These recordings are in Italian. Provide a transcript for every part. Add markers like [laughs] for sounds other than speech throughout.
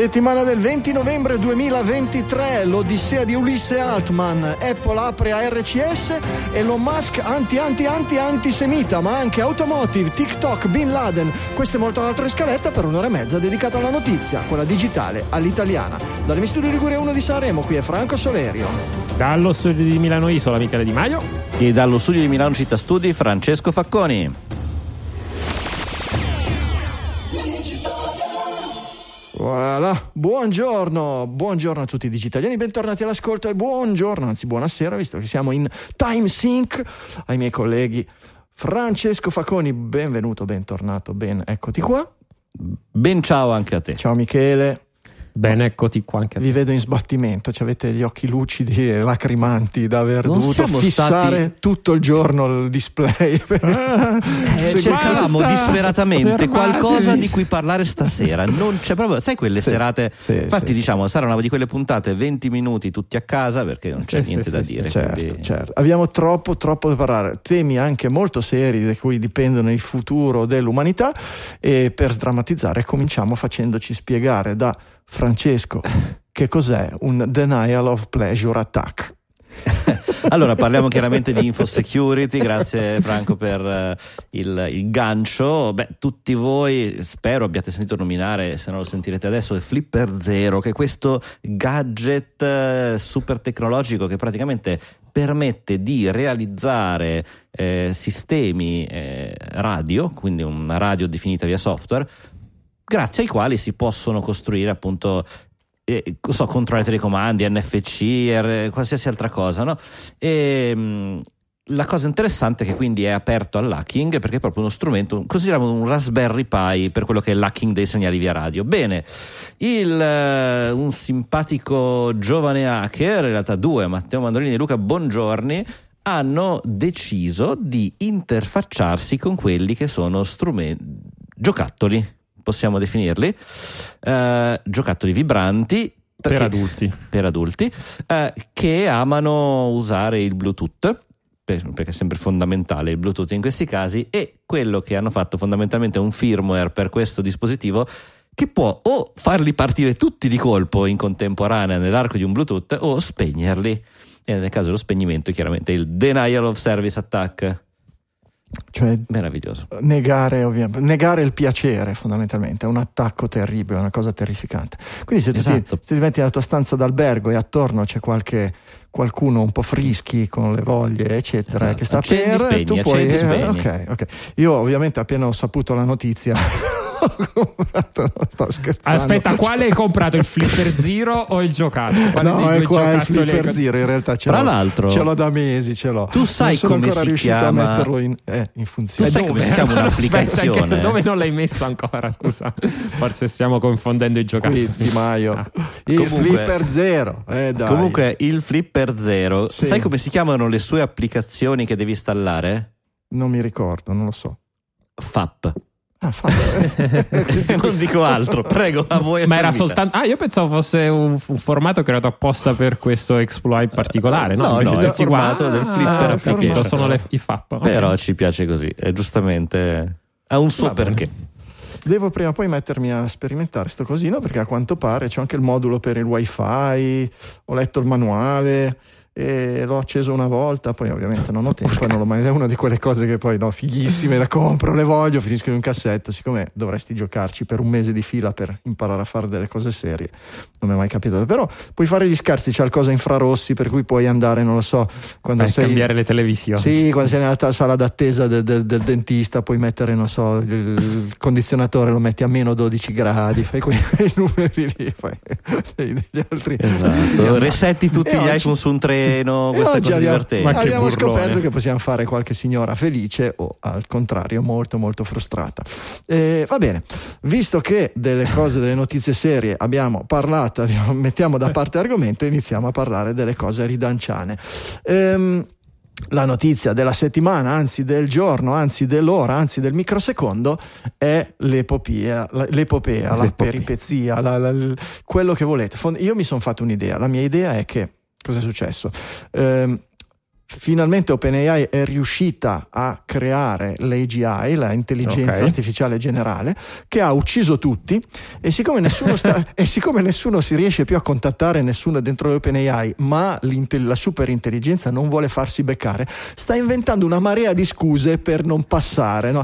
Settimana del 20 novembre 2023, l'odissea di Ulisse Altman, Apple apre a RCS, Elon Musk anti-anti-anti-antisemita, ma anche automotive, TikTok, Bin Laden. Questo e molto altro in scaletta per un'ora e mezza dedicata alla notizia, quella digitale, all'italiana. Dalle studio Liguria 1 di Sanremo, qui è Franco Solerio. Dallo studio di Milano Isola, Michele Di Maio. E dallo studio di Milano Città Studi, Francesco Facconi. Voilà, buongiorno, buongiorno a tutti i digitaliani, bentornati all'ascolto e buongiorno, anzi buonasera, visto che siamo in time sync, ai miei colleghi Francesco Facconi, benvenuto, bentornato, ben eccoti qua. Ben ciao anche a te. Ciao Michele. Bene, eccoti qua anche a te. Vi vedo in sbattimento, cioè avete gli occhi lucidi e lacrimanti da aver Non dovuto fissare stati- tutto il giorno il display. [laughs] per- Eh, cercavamo Basta, disperatamente fermatevi. qualcosa di cui parlare stasera. Non c'è proprio, sai quelle Sì, serate? sì, infatti, sì, diciamo, sarà una di quelle puntate 20 minuti tutti a casa perché non c'è Sì, niente sì, da sì, dire. Certo, quindi- certo. Abbiamo troppo, troppo da parlare. Temi anche molto seri da cui dipendono il futuro dell'umanità. E per sdrammatizzare, cominciamo facendoci spiegare da Francesco che cos'è un denial of pleasure attack. [laughs] Allora, parliamo chiaramente di infosecurity, grazie Franco per eh, il, il gancio. Beh, tutti voi spero abbiate sentito nominare, se non lo sentirete adesso, il Flipper Zero, che è questo gadget eh, super tecnologico che praticamente permette di realizzare eh, sistemi eh, radio, quindi una radio definita via software, grazie ai quali si possono costruire appunto eh, so, controlli telecomandi, NFC, R, qualsiasi altra cosa, no? E, mh, la cosa interessante è che quindi è aperto all'hacking perché è proprio uno strumento, consideriamo un Raspberry Pi per quello che è l'hacking dei segnali via radio. Bene, il, eh, un simpatico giovane hacker, in realtà due, Matteo Mandolini e Luca Bongiorni, hanno deciso di interfacciarsi con quelli che sono strumenti, giocattoli, possiamo definirli, eh, giocattoli vibranti Per che- adulti. per adulti eh, che amano usare il Bluetooth per- perché è sempre fondamentale il Bluetooth in questi casi e quello che hanno fatto fondamentalmente è un firmware per questo dispositivo che può o farli partire tutti di colpo in contemporanea nell'arco di un Bluetooth o spegnerli e nel caso dello spegnimento chiaramente il denial of service attack Cioè meraviglioso negare, ovviamente, negare il piacere fondamentalmente, è un attacco terribile, è una cosa terrificante. Quindi se tu, ti, Esatto. se ti metti nella tua stanza d'albergo e attorno c'è qualche, qualcuno un po' frischi con le voglie eccetera Esatto. che sta Accendi, per spegni, tu puoi eh, spegni. ok, ok. io ovviamente appena ho saputo la notizia comprato no, sto scherzando Aspetta, quale hai comprato? Il Flipper Zero o il giocattolo? Quale No, è qua il Flipper Zero, in realtà ce Tra l'ho, l'altro- ce l'ho da mesi, ce l'ho. Tu sai non sono come ancora si riuscito chiama- a metterlo in, eh, in funzione. Tu sai come si chiama [laughs] Aspetta, un'applicazione? anche- dove non l'hai messo ancora? Scusa, forse stiamo confondendo i giocattoli. Qui Di Maio, Ah. il Comunque- Flipper Zero. Eh, dai. comunque il Flipper Zero Sì. sai come si chiamano le sue applicazioni che devi installare? non mi ricordo, non lo so. FAP Ah, [laughs] non dico altro, prego, a voi. Ma era soltanto. Ah, io pensavo fosse un, un formato creato apposta per questo exploit particolare. No, No, Invece no, del è il formato del Flipper Ah, ho capito, application. sono le, i FAP. ok. Però ci piace così, è giustamente ha un suo perché. Devo prima o poi mettermi a sperimentare sto cosino perché a quanto pare c'è anche il modulo per il wifi, ho letto il manuale e l'ho acceso una volta, poi ovviamente non ho tempo non l'ho mai. È una di quelle cose che poi no, fighissime, la compro, le voglio, finisco in un cassetto. Siccome dovresti giocarci per un mese di fila per imparare a fare delle cose serie, non mi è mai capitato. Però puoi fare gli scherzi, c'è il cosa infrarossi, per cui puoi andare, non lo so, quando Beh, sei. cambiare le televisioni. Sì, quando sei nella sala d'attesa del, del, del, dentista, puoi mettere, non so, il, il, condizionatore lo metti a meno 12 gradi, fai quei, [laughs] numeri lì, fai degli altri. Esatto. [laughs] Resetti tutti e gli oggi... iPhone su un 3 sereno, eh, queste cose abbiamo, divertenti. Ma abbiamo burrone. scoperto che possiamo fare qualche signora felice o al contrario molto molto frustrata. Eh, va bene, visto che delle cose, delle notizie serie abbiamo parlato, abbiamo, [laughs] mettiamo da parte argomento e iniziamo a parlare delle cose ridanciane. Ehm, la notizia della settimana, anzi del giorno, anzi dell'ora, anzi del microsecondo è l'epopea, l'epopea, l'epopea. la peripezia, la, la, quello che volete. Io mi sono fatto un'idea, la mia idea è che cosa è successo? Ehm, Finalmente OpenAI è riuscita a creare l'AGI, la intelligenza Ok. artificiale generale, che ha ucciso tutti e siccome nessuno, sta- [laughs] e siccome nessuno si riesce più a contattare nessuno dentro OpenAI, ma la superintelligenza non vuole farsi beccare, sta inventando una marea di scuse per non passare. no?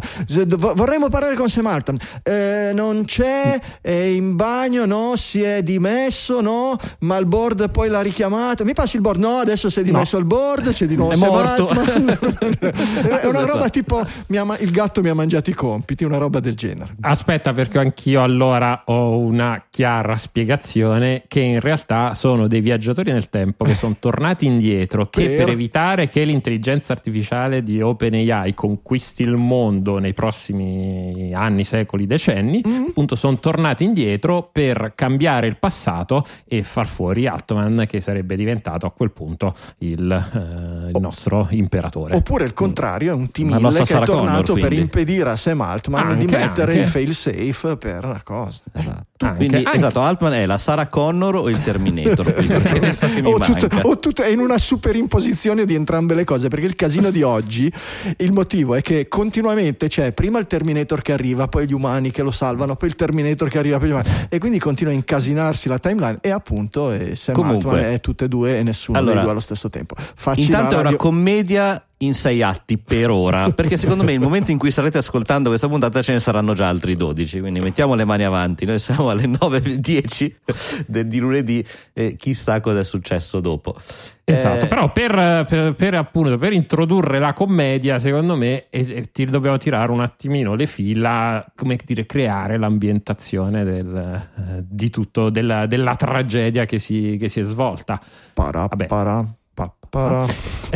Vorremmo parlare con Sam Altman, Eh, non c'è, è in bagno, no, si è dimesso, no, ma il board poi l'ha richiamato. Mi passi il board? No, adesso si è dimesso il board, c'è di nuovo È morto. [laughs] [laughs] È una roba tipo mi ha ma- il gatto mi ha mangiato i compiti, una roba del genere. Aspetta, perché anch'io allora ho una chiara spiegazione che in realtà sono dei viaggiatori nel tempo che sono tornati indietro che Per- per evitare che l'intelligenza artificiale di OpenAI conquisti il mondo nei prossimi anni, secoli, decenni, Mm. appunto sono tornati indietro per cambiare il passato e far fuori Altman che sarebbe diventato a quel punto il, eh, il nostro imperatore. Oppure il contrario, è un team La nostra che è Sarah Connor, tornato per quindi. impedire a Sam Altman di Anche, mettere anche. il fail safe per la cosa. Esatto. Anche- Quindi, anche- esatto, Altman è la Sarah Connor o il Terminator? [laughs] o, tut- o tut- è in una superimposizione di entrambe le cose perché il casino di oggi il motivo è che continuamente c'è prima il Terminator che arriva poi gli umani che lo salvano poi il Terminator che arriva poi gli umani e quindi continua a incasinarsi la timeline e appunto eh, Sam Comunque. Altman è tutte e due e nessuno Allora, dei due allo stesso tempo Facci Intanto la è una radio- commedia in sei atti per ora, [laughs] perché secondo me il momento in cui starete ascoltando questa puntata ce ne saranno già altri 12, quindi mettiamo le mani avanti, noi siamo alle 9.10 del- di lunedì e chissà cosa è successo dopo. Esatto, Eh, però per, per- per, appunto, per introdurre la commedia, secondo me, eh, ti dobbiamo tirare un attimino le fila, come dire, creare l'ambientazione del, eh, di tutto, della, della tragedia che si, che si è svolta. para, Vabbè. para, Pa- para,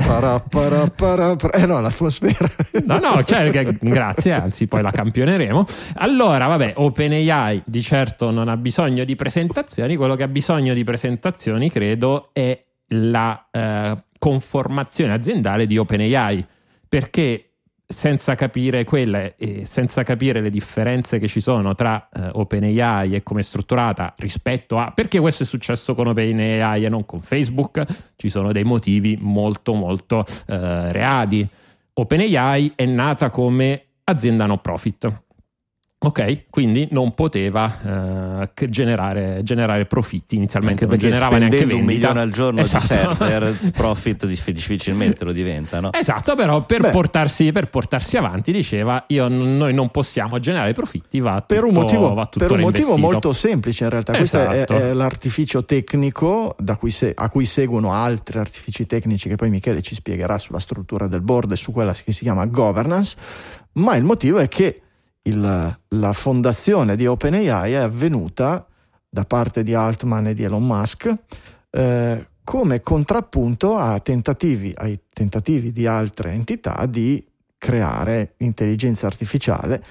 para, para, para, para. eh no l'atmosfera No, no, cioè, grazie, anzi poi la campioneremo. Allora, vabbè, OpenAI di certo non ha bisogno di presentazioni, quello che ha bisogno di presentazioni, credo, è la eh, conformazione aziendale di OpenAI, perché senza capire quelle e senza capire le differenze che ci sono tra eh, OpenAI e come è strutturata rispetto a perché questo è successo con OpenAI e non con Facebook, ci sono dei motivi molto molto eh, reali. OpenAI è nata come azienda no profit. Ok, quindi non poteva eh, generare, generare profitti inizialmente, non generava neanche spendendo un vendita. milione al giorno Esatto. [laughs] di server, profit dif- difficilmente lo diventa, no? Esatto, però per portarsi, per portarsi avanti diceva io, noi non possiamo generare profitti, va tutto, per un motivo, per un motivo molto semplice in realtà. Questo è, Esatto. è l'artificio tecnico da cui se- a cui seguono altri artifici tecnici che poi Michele ci spiegherà sulla struttura del board e su quella che si chiama governance, ma il motivo è che il- la fondazione di OpenAI è avvenuta da parte di Altman e di Elon Musk eh, come contrappunto a tentativi, ai tentativi di altre entità di creare intelligenza artificiale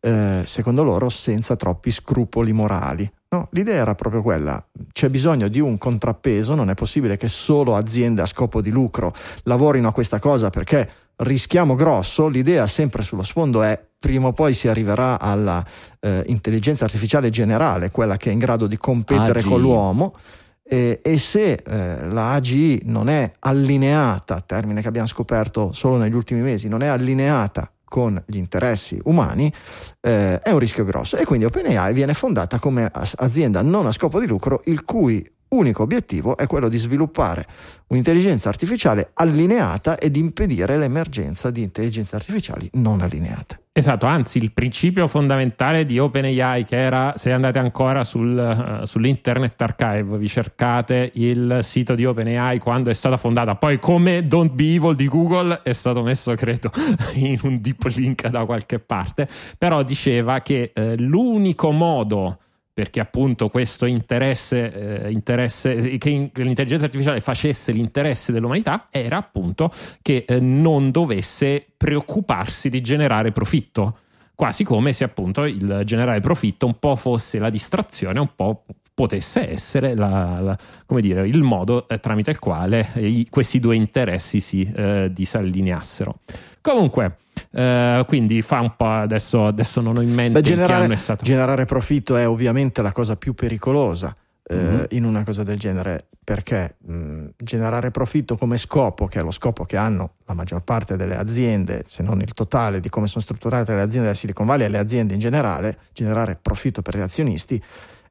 eh, secondo loro senza troppi scrupoli morali. No, l'idea era proprio quella, c'è bisogno di un contrappeso, non è possibile che solo aziende a scopo di lucro lavorino a questa cosa perché rischiamo grosso, l'idea sempre sullo sfondo è prima o poi si arriverà alla eh, intelligenza artificiale generale, quella che è in grado di competere AGI. con l'uomo e, e se eh, la AGI non è allineata, termine che abbiamo scoperto solo negli ultimi mesi, non è allineata con gli interessi umani, eh, è un rischio grosso. E quindi OpenAI viene fondata come azienda non a scopo di lucro, il cui unico obiettivo è quello di sviluppare un'intelligenza artificiale allineata ed impedire l'emergenza di intelligenze artificiali non allineate. Esatto, anzi il principio fondamentale di OpenAI che era, se andate ancora sul, eh, sull'Internet Archive, vi cercate il sito di OpenAI quando è stata fondata, poi come Don't Be Evil di Google è stato messo credo [laughs] in un deep link da qualche parte, però diceva che eh, l'unico modo perché appunto questo interesse, eh, interesse che, in- l'intelligenza artificiale facesse l'interesse dell'umanità era appunto che eh, non dovesse preoccuparsi di generare profitto, quasi come se appunto il generare profitto un po' fosse la distrazione, un po' potesse essere la, la, dire, il modo eh, tramite il quale i, questi due interessi si eh, disallineassero. Comunque, eh, quindi fa un po' adesso, adesso non ho in mente Beh, generare, che è stato. generare profitto è ovviamente la cosa più pericolosa eh, Mhm. in una cosa del genere perché mh, generare profitto come scopo, che è lo scopo che hanno la maggior parte delle aziende, se non il totale di come sono strutturate le aziende della Silicon Valley e le aziende in generale, generare profitto per gli azionisti,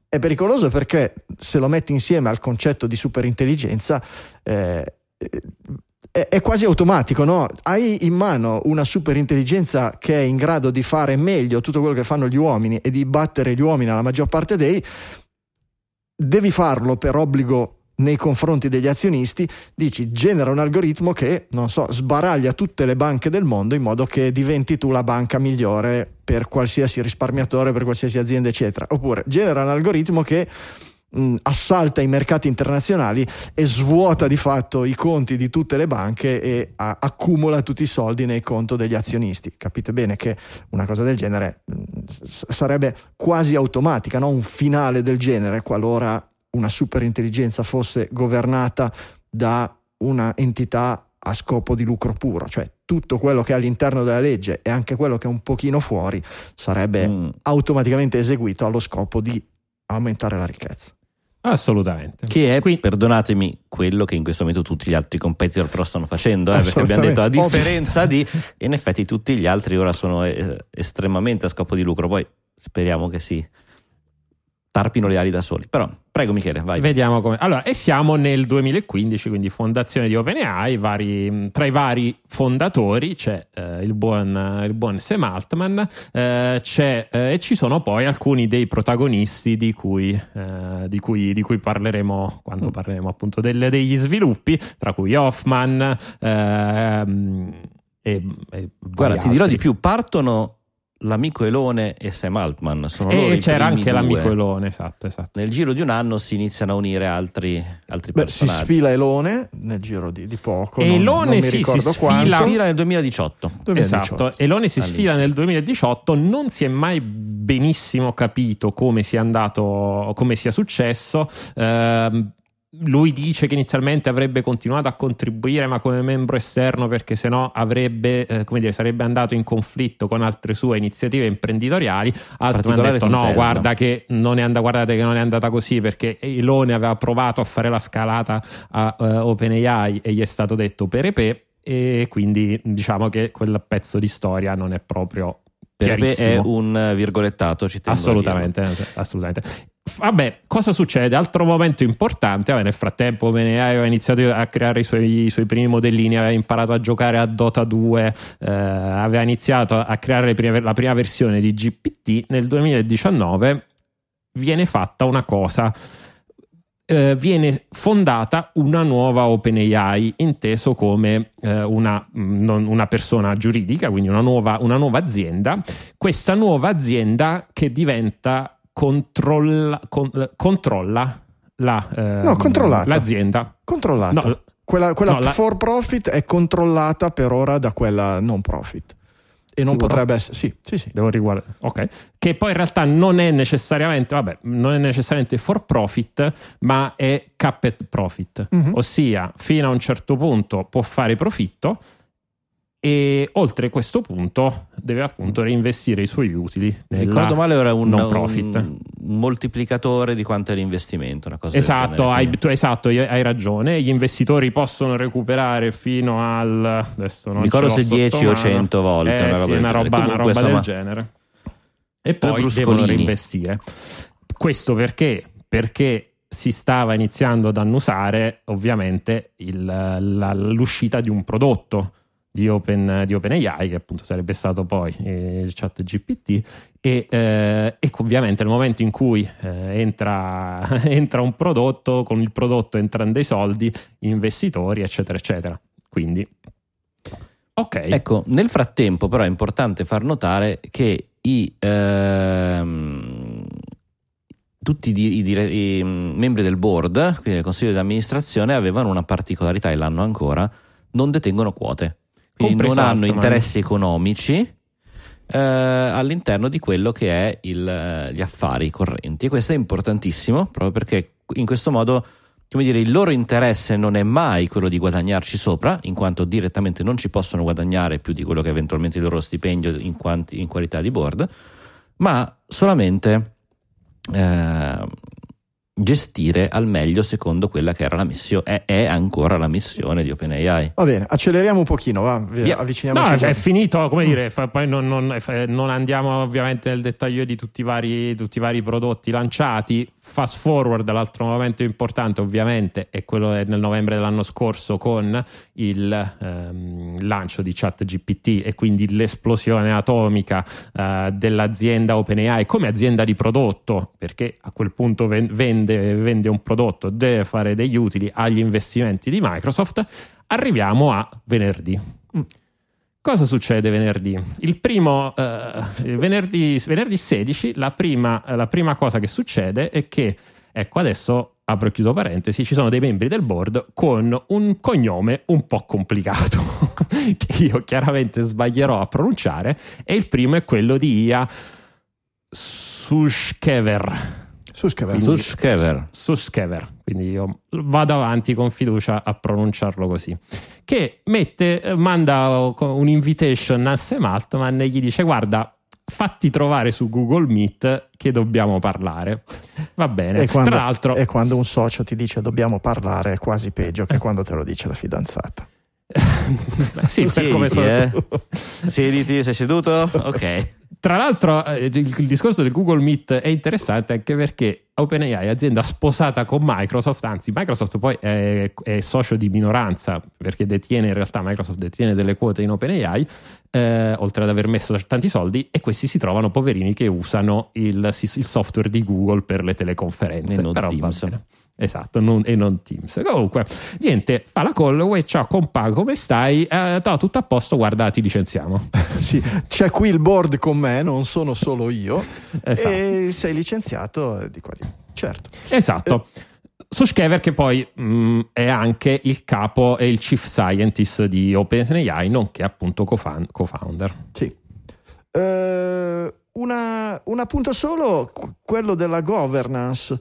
è pericoloso perché se lo metti insieme al concetto di superintelligenza eh, è, quasi automatico, no? Hai in mano una superintelligenza che è in grado di fare meglio tutto quello che fanno gli uomini e di battere gli uomini alla maggior parte dei, devi farlo per obbligo nei confronti degli azionisti, dici genera un algoritmo che, non so, sbaraglia tutte le banche del mondo in modo che diventi tu la banca migliore per qualsiasi risparmiatore, per qualsiasi azienda, eccetera. Oppure genera un algoritmo che mh, assalta i mercati internazionali e svuota di fatto i conti di tutte le banche e a- accumula tutti i soldi nei conti degli azionisti. Capite bene che una cosa del genere mh, s- sarebbe quasi automatica, no? un finale del genere qualora una superintelligenza fosse governata da una entità a scopo di lucro puro, cioè tutto quello che è all'interno della legge e anche quello che è un pochino fuori sarebbe Mm. automaticamente eseguito allo scopo di aumentare la ricchezza. Assolutamente. Che è, Quindi- perdonatemi, quello che in questo momento tutti gli altri competitor però stanno facendo, eh, perché abbiamo detto a differenza di... in effetti tutti gli altri ora sono eh, estremamente a scopo di lucro, poi speriamo che si tarpino le ali da soli. Però, prego Michele, vai. Vediamo come. Allora, e siamo nel 2015, quindi fondazione di OpenAI. vari- tra i vari fondatori c'è eh, il, buon, il buon Sam Altman, eh, c'è, eh, e ci sono poi alcuni dei protagonisti di cui, eh, di cui, di cui parleremo quando parleremo appunto delle- degli sviluppi, tra cui Hoffman. ehm, e, e Guarda, ti dirò altri. di più, partono l'amico Elone e Sam Altman, sono loro E i c'era primi anche due. l'amico Elone, esatto, esatto. Nel giro di un anno si iniziano a unire altri, altri Beh, si personaggi. sfila Elone nel giro di, di poco, E non, Elone non mi sì, si ricordo sfila-. Si sfila nel 2018. 2018. Esatto, Elone si All'inizio. sfila nel 2018, non si è mai benissimo capito come sia andato, come sia successo. Ehm, lui dice che inizialmente avrebbe continuato a contribuire, ma come membro esterno, perché sennò avrebbe, eh, come dire, sarebbe andato in conflitto con altre sue iniziative imprenditoriali. Altri hanno detto: no, Tesla." guarda che non è and- guardate che non è andata così perché Elone aveva provato a fare la scalata a eh, OpenAI e gli è stato detto per EP e quindi diciamo che quel pezzo di storia non è proprio Per me è un eh, virgolettato, ci tengo Assolutamente, assolutamente. Vabbè, cosa succede? Altro momento importante, vabbè, nel frattempo OpenAI aveva iniziato a creare i suoi, i suoi primi modellini, aveva imparato a giocare a Dota 2, eh, aveva iniziato a creare prime- la prima versione di GPT. Nel 2019 viene fatta una cosa, eh, viene fondata una nuova OpenAI, inteso come eh, una, mh, non- una persona giuridica, quindi una nuova, una nuova azienda. Questa nuova azienda che diventa controlla, con- eh, controlla la, ehm, No, controllata. l'azienda. Controllata. No, quella quella no, la- for profit è controllata per ora da quella non profit. E non Sicuro? potrebbe essere. Sì, sì, sì. Devo riguardare, ok. Che poi in realtà non è necessariamente, vabbè, non è necessariamente for profit, ma è capped profit, Mhm. ossia fino a un certo punto può fare profitto e oltre questo punto deve appunto reinvestire i suoi utili. Ricordo male, era un, non profit. un- un moltiplicatore di quanto è l'investimento. Una cosa del Esatto, genere. hai, tu- esatto, hai ragione. Gli investitori possono recuperare fino al. Adesso non ricordo se 10 sotto o mano. 100 volte, Eh, una roba sì, del una genere. roba, una roba del genere. E poi bruscolini. devono reinvestire. Questo perché? Perché si stava iniziando ad annusare ovviamente il- la- l'uscita di un prodotto di, Open, di OpenAI che appunto sarebbe stato poi eh, il chat GPT e, eh, e ovviamente nel momento in cui eh, entra, [laughs] entra un prodotto con il prodotto entrano dei soldi investitori eccetera eccetera. Quindi ok. Ecco, nel frattempo però è importante far notare che i, ehm, tutti i, i i, membri del board, quindi del consiglio di amministrazione, avevano una particolarità e l'hanno ancora, non detengono quote. Compreso non hanno Altman. interessi economici eh, all'interno di quello che è il- gli affari correnti. E questo è importantissimo proprio perché in questo modo come dire, il loro interesse non è mai quello di guadagnarci sopra, in quanto direttamente non ci possono guadagnare più di quello che è eventualmente il loro stipendio in, quanti- in qualità di board, ma solamente eh, gestire al meglio secondo quella che era la missione, è, è ancora la missione di OpenAI. Va bene, acceleriamo un pochino, va, via, Via. avviciniamoci. No, cioè, è finito, come dire, fa- poi non, non- fa- non andiamo ovviamente nel dettaglio di tutti i, vari, tutti i vari prodotti lanciati. Fast forward, l'altro momento importante ovviamente è quello del- novembre dell'anno scorso con il ehm, lancio di ChatGPT e quindi l'esplosione atomica eh, dell'azienda OpenAI come azienda di prodotto, perché a quel punto ven- vende, vende un prodotto, deve fare degli utili agli investimenti di Microsoft. Arriviamo a venerdì. Cosa succede venerdì? Il primo, eh, venerdì, venerdì 16, la prima, la prima cosa che succede è che, ecco adesso apro e chiudo parentesi, ci sono dei membri del board con un cognome un po' complicato, [laughs] che io chiaramente sbaglierò a pronunciare, e il primo è quello di Ia Sushkever. Suskever. Sushkever. Suskever, quindi io vado avanti con fiducia a pronunciarlo così, che mette, eh, manda un invitation a Sam Altman e gli dice guarda fatti trovare su Google Meet che dobbiamo parlare. Va bene, E quando, tra l'altro... e quando un socio ti dice dobbiamo parlare è quasi peggio che quando te lo dice la fidanzata. Beh, [laughs] sì, per come Siediti, sono- eh? Siediti, sei seduto? Ok. Tra l'altro, eh, il, il discorso del Google Meet è interessante anche perché OpenAI è azienda sposata con Microsoft, anzi, Microsoft poi è, è socio di minoranza perché detiene in realtà Microsoft detiene delle quote in OpenAI, eh, oltre ad aver messo tanti soldi, e questi si trovano poverini che usano il, il software di Google per le teleconferenze. E non Però Teams. Esatto, non- e non Teams. Comunque, niente, fa la call, uè, ciao compa, come stai? Eh, no, tutto a posto, guarda, ti licenziamo. [laughs] Sì, c'è qui il board con me, non sono solo io. Esatto. E sei licenziato eh, di qua di. Certo. Esatto. Sushkever che poi mh, è anche il capo e il chief scientist di OpenAI, nonché appunto co-founder. Sì. Eh, una, un appunto solo, qu- quello della governance.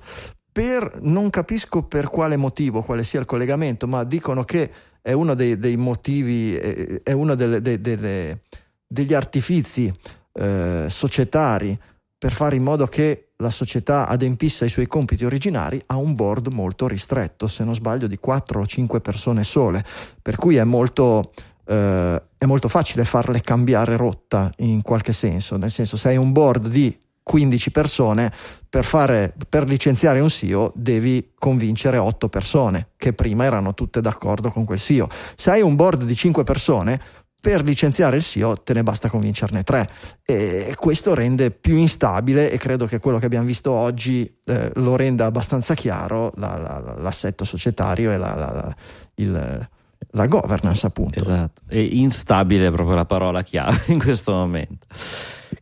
Per, non capisco per quale motivo, quale sia il collegamento, ma dicono che è uno dei, dei motivi, è uno delle- de- delle- degli artifizi eh, societari per fare in modo che la società adempisse ai suoi compiti originari ha un board molto ristretto, se non sbaglio di 4 o 5 persone sole, per cui è molto, eh, è molto facile farle cambiare rotta in qualche senso, nel senso se hai un board di 15 persone per, fare, per licenziare un CEO devi convincere 8 persone che prima erano tutte d'accordo con quel CEO. Se hai un board di 5 persone per licenziare il CEO te ne basta convincerne 3 e questo rende più instabile e credo che quello che abbiamo visto oggi eh, lo renda abbastanza chiaro la- la- l'assetto societario e la, il- la governance appunto. Esatto. E instabile è proprio la parola chiave in questo momento.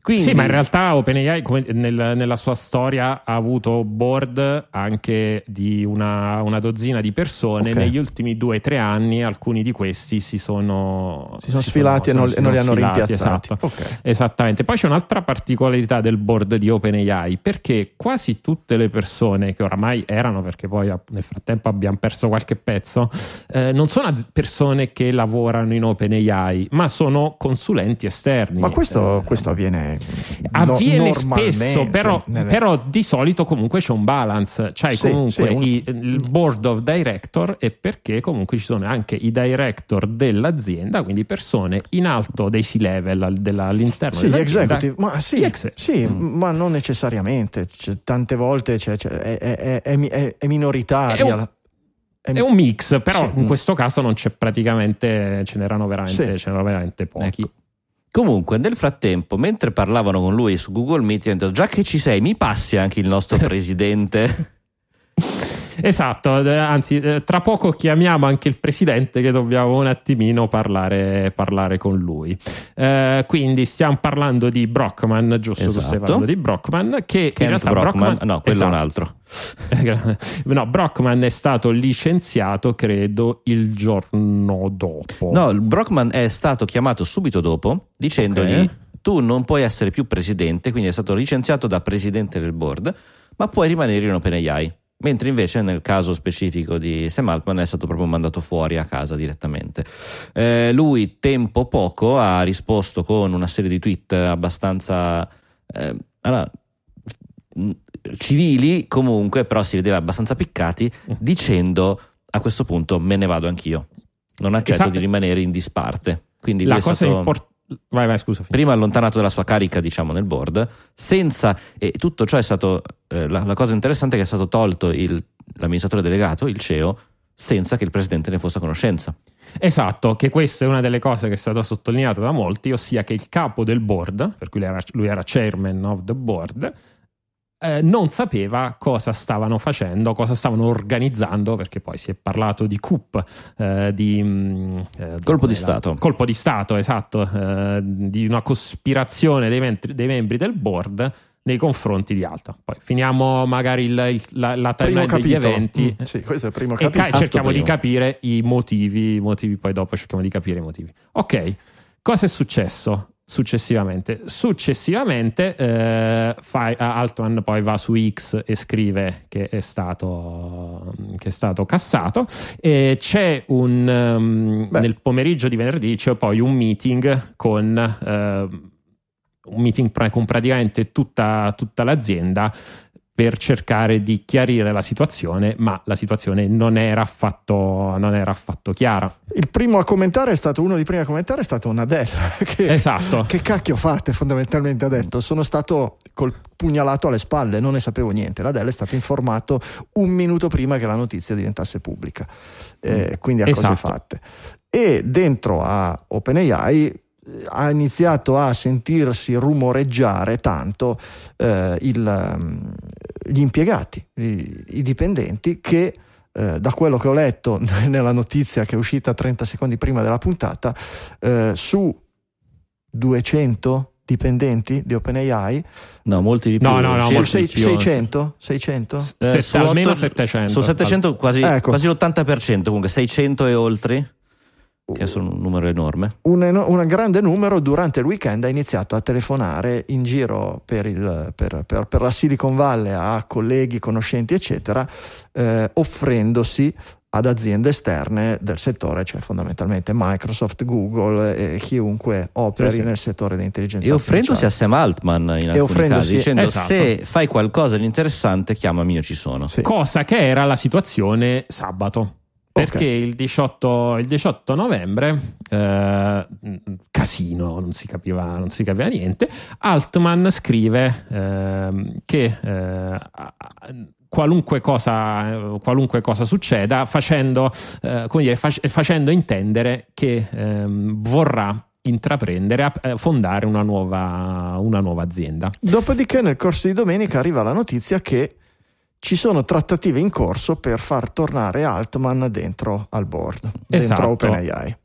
Quindi, Sì, ma in realtà OpenAI come nel- nella sua storia ha avuto board anche di una, una dozzina di persone. Ok. Negli ultimi due o tre anni alcuni di questi si sono, Si sono sfilati e non- si e non li hanno rimpiazzati. esatto. Ok. Esattamente. Poi c'è un'altra particolarità del board di OpenAI perché quasi tutte le persone che oramai erano, perché poi nel frattempo abbiamo perso qualche pezzo, eh, non sono persone che lavorano in OpenAI, ma sono consulenti esterni. Ma questo, Eh, questo avviene, no- Avviene normalmente spesso, però, nelle- però di solito comunque c'è un balance, c'hai Sì, comunque sì, un- i- il board of director e perché comunque ci sono anche i director dell'azienda, quindi persone in alto dei C-level della- all'interno Sì, gli dell'azienda. executive, ma sì, Gli ex- sì, Mm. ma non necessariamente. C'è- tante volte c'è- c'è- è, è- è- è- è minoritaria. È un- è- È un mix, però Sì. in questo caso non c'è praticamente, ce n'erano veramente, Sì. ce n'erano veramente pochi. Ecco. Comunque, nel frattempo, mentre parlavano con lui su Google Meet, hanno detto: Già che ci sei, mi passi anche il nostro [laughs] presidente. Esatto, eh, anzi, eh, tra poco chiamiamo anche il presidente che dobbiamo un attimino parlare, parlare con lui. Eh, quindi stiamo parlando di Brockman, giusto? Tu stai Esatto. parlando di Brockman, che in Kent realtà Brockman, no, quello è un esatto. altro. [laughs] no, Brockman è stato licenziato, credo, il giorno dopo. No, Brockman è stato chiamato subito dopo dicendogli: Ok. tu non puoi essere più presidente, quindi è stato licenziato da presidente del board, ma puoi rimanere in OpenAI. Mentre invece nel caso specifico di Sam Altman è stato proprio mandato fuori a casa direttamente. Eh, lui, tempo poco, ha risposto con una serie di tweet abbastanza eh, allora, civili, comunque, però si vedeva abbastanza piccati, dicendo a questo punto me ne vado anch'io. Non accetto Esatto. di rimanere in disparte. Quindi La cosa stato importante. Vai, vai, scusa. prima allontanato dalla sua carica, diciamo, nel board, senza, e tutto ciò è stato, eh, la, la cosa interessante è che è stato tolto il- l'amministratore delegato, il CEO, senza che il presidente ne fosse a conoscenza. Esatto, che questa è una delle cose che è stata sottolineata da molti, ossia che il capo del board, per cui lui era, lui era chairman of the board, eh, non sapeva cosa stavano facendo, cosa stavano organizzando, perché poi si è parlato di coup, eh, di... mm, eh, Colpo di la- Stato. Colpo di Stato, esatto, eh, di una cospirazione dei, mentri- dei membri del board nei confronti di Alta. Poi finiamo magari il- il- la, la Primo timeline degli eventi. Mm, sì, questo è il primo E capitolo. ca- cerchiamo di primo. capire i motivi, i motivi, poi dopo cerchiamo di capire i motivi. Ok, cosa è successo successivamente? Successivamente eh, fa- Altman poi va su X e scrive che è stato, che è stato cassato e c'è un... um, nel pomeriggio di venerdì c'è poi un meeting con... eh, un meeting con praticamente tutta, tutta l'azienda per cercare di chiarire la situazione, ma la situazione non era affatto, non era affatto chiara. Il primo a commentare è stato uno dei primi a commentare è stato Nadella [laughs] che, Esatto. che cacchio fate fondamentalmente ha detto sono stato col pugnalato alle spalle non ne sapevo niente Nadella è stato informato un minuto prima che la notizia diventasse pubblica Eh, quindi a cose Esatto. fatte e dentro a OpenAI ha iniziato a sentirsi rumoreggiare tanto eh, il, ehm, gli impiegati, i, i dipendenti che eh, da quello che ho letto [laughs] nella notizia che è uscita 30 secondi prima della puntata, eh, su 200 dipendenti di OpenAI, No, molti di più. No, no, no, Sì, su molti sei- di più, 600? 600? eh, Se- su almeno otto- 700. Su 700 quasi, Ecco. quasi l'80%, comunque 600 e oltre, che sono un numero enorme. un, un grande numero durante il weekend ha iniziato a telefonare in giro per, il- per- per- per la Silicon Valley a colleghi, conoscenti, eccetera, eh, offrendosi ad aziende esterne del settore, cioè fondamentalmente Microsoft, Google e chiunque operi Sì, sì. nel settore di intelligenza E offrendosi a artificiale. Sam Altman in alcuni offrendosi- casi, dicendo Esatto. se fai qualcosa di interessante chiamami io ci sono. Sì. Cosa che era la situazione sabato. Perché il, 18, il 18 novembre, eh, casino, non si, capiva, non si capiva niente, Altman scrive ehm, che eh, qualunque cosa, qualunque cosa succeda, facendo, eh, come dire, fac- facendo intendere che ehm, vorrà intraprendere, eh, fondare una nuova, una nuova azienda. Dopodiché nel corso di domenica arriva la notizia che ci sono trattative in corso per far tornare Altman dentro al board, dentro Esatto. OpenAI.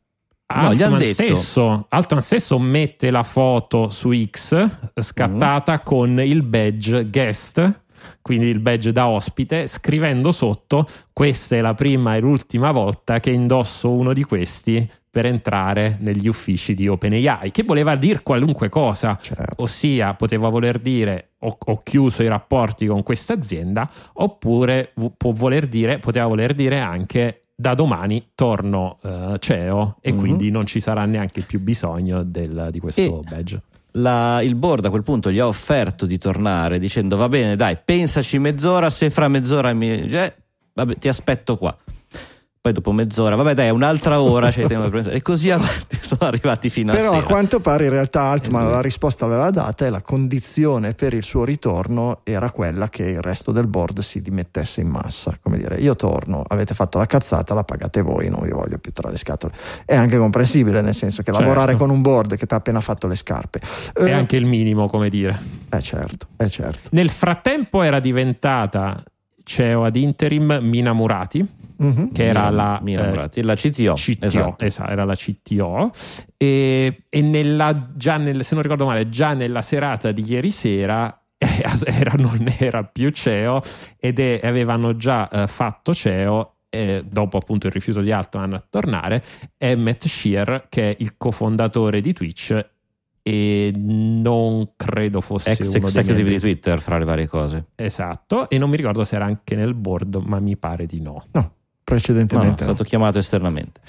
No, gli han Altman, detto. stesso, Altman stesso mette la foto su X scattata con il badge guest, quindi il badge da ospite, scrivendo sotto: Questa è la prima e l'ultima volta che indosso uno di questi per entrare negli uffici di OpenAI, che voleva dire qualunque cosa, Certo. ossia poteva voler dire ho, ho chiuso i rapporti con questa azienda, oppure voler dire, poteva voler dire anche da domani torno eh, CEO e Mhm. quindi non ci sarà neanche più bisogno del- di questo E- badge. La- il board a quel punto gli ha offerto di tornare dicendo va bene dai pensaci mezz'ora se fra mezz'ora mi eh, vabbè, ti aspetto qua poi dopo mezz'ora vabbè dai un'altra ora c'è tempo per pensare. e così avanti [laughs] sono arrivati fino a Però a quanto pare in realtà Altman Eh, la risposta l'aveva data e la condizione per il suo ritorno era quella che il resto del board si dimettesse in massa. Come dire, io torno, avete fatto la cazzata, la pagate voi, non vi voglio più tra le scatole. È anche comprensibile, nel senso che Certo. lavorare con un board che ti ha appena fatto le scarpe. È Eh, anche il minimo, come dire. eh, certo, eh certo. Nel frattempo era diventata CEO ad interim Mina Murati, Mhm. che era la eh, la CTO, CTO, esatto. esatto, era la CTO e, e nella, già nel, se non ricordo male già nella serata di ieri sera [laughs] era, non era più CEO ed è- avevano già eh, fatto CEO eh, dopo appunto il rifiuto di Altman a tornare Emmett Shear che è il cofondatore di Twitch e non credo fosse Ex uno dei executive di Twitter fra le varie cose. Esatto, e non mi ricordo se era anche nel board, ma mi pare di no. No, No, no, è precedentemente. no. stato chiamato esternamente.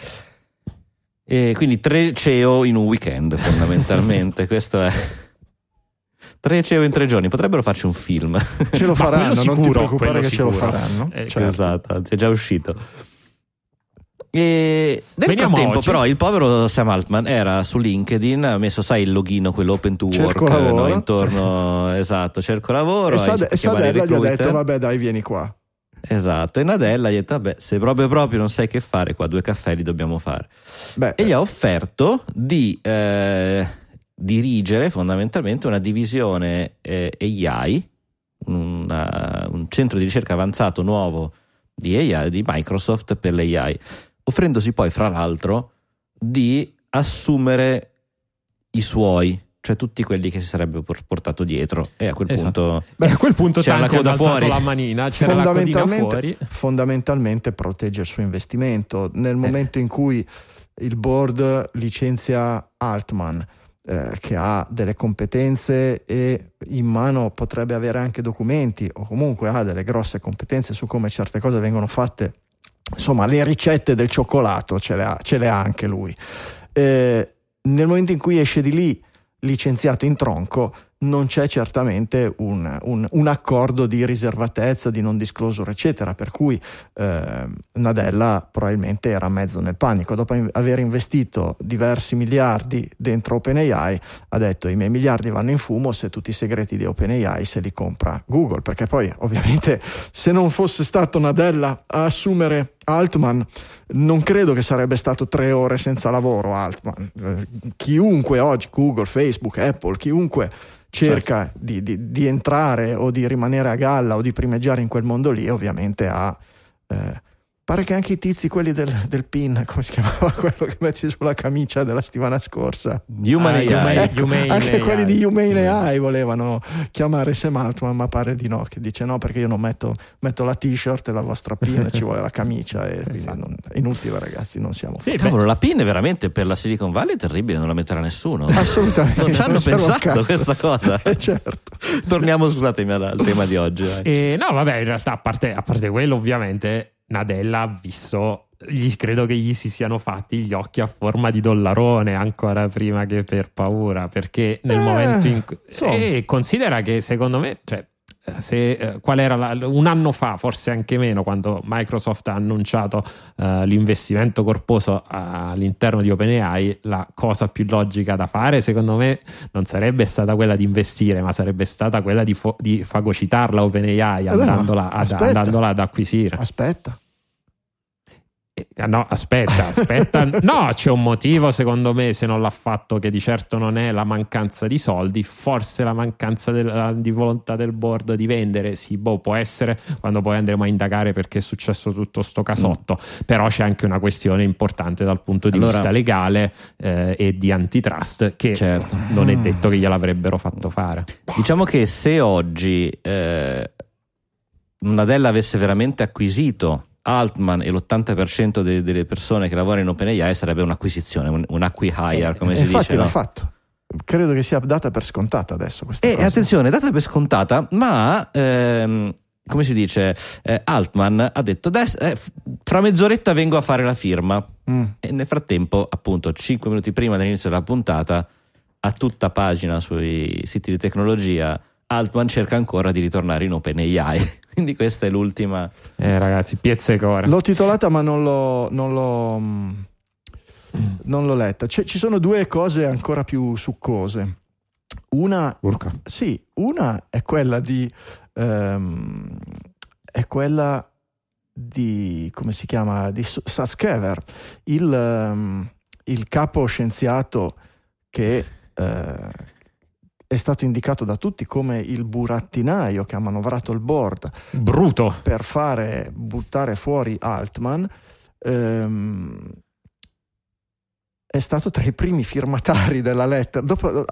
E quindi tre CEO in un weekend, fondamentalmente. [laughs] Questo è. Tre CEO in tre giorni, potrebbero farci un film. Ce lo faranno, quello non ti sicuro, preoccupare che ce lo sicuro. faranno. Eh, Certo. Esatto, anzi è già uscito. E nel Veniamo frattempo, oggi. però, il povero Sam Altman era su LinkedIn, ha messo, sai, il login, quello open to Cerco work, lavoro. no, intorno, esatto, cerco lavoro. E, Sade- e Sadella gli ha detto: Vabbè, dai, vieni qua. Esatto, e Nadella gli ha detto, vabbè, se proprio proprio non sai che fare, qua due caffè li dobbiamo fare. Beh, E gli ha offerto di eh, dirigere fondamentalmente una divisione eh, AI, una- un centro di ricerca avanzato nuovo di AI, di Microsoft per l'AI, offrendosi poi, fra l'altro, di assumere i suoi, cioè tutti quelli che si sarebbe por- portato dietro. E a quel Esatto. punto Beh, a quel punto C'era la coda fuori. la manina, c'era la codina fondamentalmente, fuori. fondamentalmente protegge il suo investimento. Eh. Nel momento in cui il board licenzia Altman, eh, che ha delle competenze e in mano potrebbe avere anche documenti o comunque ha delle grosse competenze su come certe cose vengono fatte, insomma le ricette del cioccolato ce le ha, ce le ha anche lui. Eh, nel momento in cui esce di lì licenziato in tronco, non c'è certamente un, un- un accordo di riservatezza, di non disclosure, eccetera. Per cui eh, Nadella probabilmente era mezzo nel panico. Dopo aver investito diversi miliardi dentro OpenAI, ha detto: I miei miliardi vanno in fumo se tutti i segreti di OpenAI se li compra Google. Perché poi, ovviamente, se non fosse stato Nadella a assumere Altman, non credo che sarebbe stato tre ore senza lavoro Altman. Eh, chiunque oggi, Google, Facebook, Apple, chiunque cerca di, di- di entrare o di rimanere a galla o di primeggiare in quel mondo lì, ovviamente ha... eh, pare che anche i tizi, quelli del, del PIN, come si chiamava [laughs] quello che metti sulla camicia della settimana scorsa, Human Ah, AI. Human- Ecco, Humane anche AI. quelli di Humane AI volevano chiamare Sam Altman, ma pare di no, che dice no perché io non metto, metto la t-shirt e la vostra PIN, ci vuole la camicia, e Esatto. non- è inutile ragazzi, non siamo... Sì, Cavolo, la PIN veramente per la Silicon Valley è terribile, non la metterà nessuno. Assolutamente. Non ci hanno non pensato questa cosa. [laughs] Eh, certo. Torniamo, scusatemi, al, al tema di oggi. [laughs] vai. E no, vabbè, in realtà, a parte, a parte quello, ovviamente, Nadella ha visto. Gli, credo che gli si siano fatti gli occhi a forma di dollarone ancora prima che per paura. Perché nel Eh, momento in cui. insomma. E considera che secondo me. Cioè, se, eh, qual era la- un anno fa, forse anche meno, quando Microsoft ha annunciato eh, l'investimento corposo all'interno di OpenAI, la cosa più logica da fare, secondo me, non sarebbe stata quella di investire, ma sarebbe stata quella di, fo- di fagocitarla OpenAI Eh andandola, ad, andandola ad acquisire. Aspetta. Eh, No, aspetta, aspetta. [laughs] No, c'è un motivo secondo me se non l'ha fatto che di certo non è la mancanza di soldi, forse la mancanza del- di volontà del board di vendere. Sì, boh, può essere quando poi andremo a indagare perché è successo tutto sto casotto. Però c'è anche una questione importante dal punto di Allora- vista legale eh, e di antitrust che Certo. non è detto che gliel'avrebbero fatto fare. Diciamo che se oggi eh, Nadella avesse veramente acquisito Altman e l'80% de- delle persone che lavorano in OpenAI sarebbe un'acquisizione, un, un acqui-hire, come E si infatti dice. l'ha no? fatto. Credo che sia data per scontata adesso questa E cosa. attenzione, data per scontata, ma ehm, come si dice, eh, Altman ha detto "Adesso, eh, fra mezz'oretta vengo a fare la firma. Mm. E nel frattempo, appunto, 5 minuti prima dell'inizio della puntata, a tutta pagina sui siti di tecnologia, Altman cerca ancora di ritornare in OpenAI. Quindi questa è l'ultima. Eh, ragazzi, piezza e core. L'ho titolata ma non l'ho, non l'ho, non l'ho letta. C'è- ci sono due cose ancora più succose. Una, Urca. sì, una è quella di... ehm, è quella di... come si chiama? Di Satskever, il, ehm, il capo scienziato che... eh, è stato indicato da tutti come il burattinaio che ha manovrato il board Bruto. per fare buttare fuori Altman ehm, è stato tra i primi firmatari della lettera. Dopo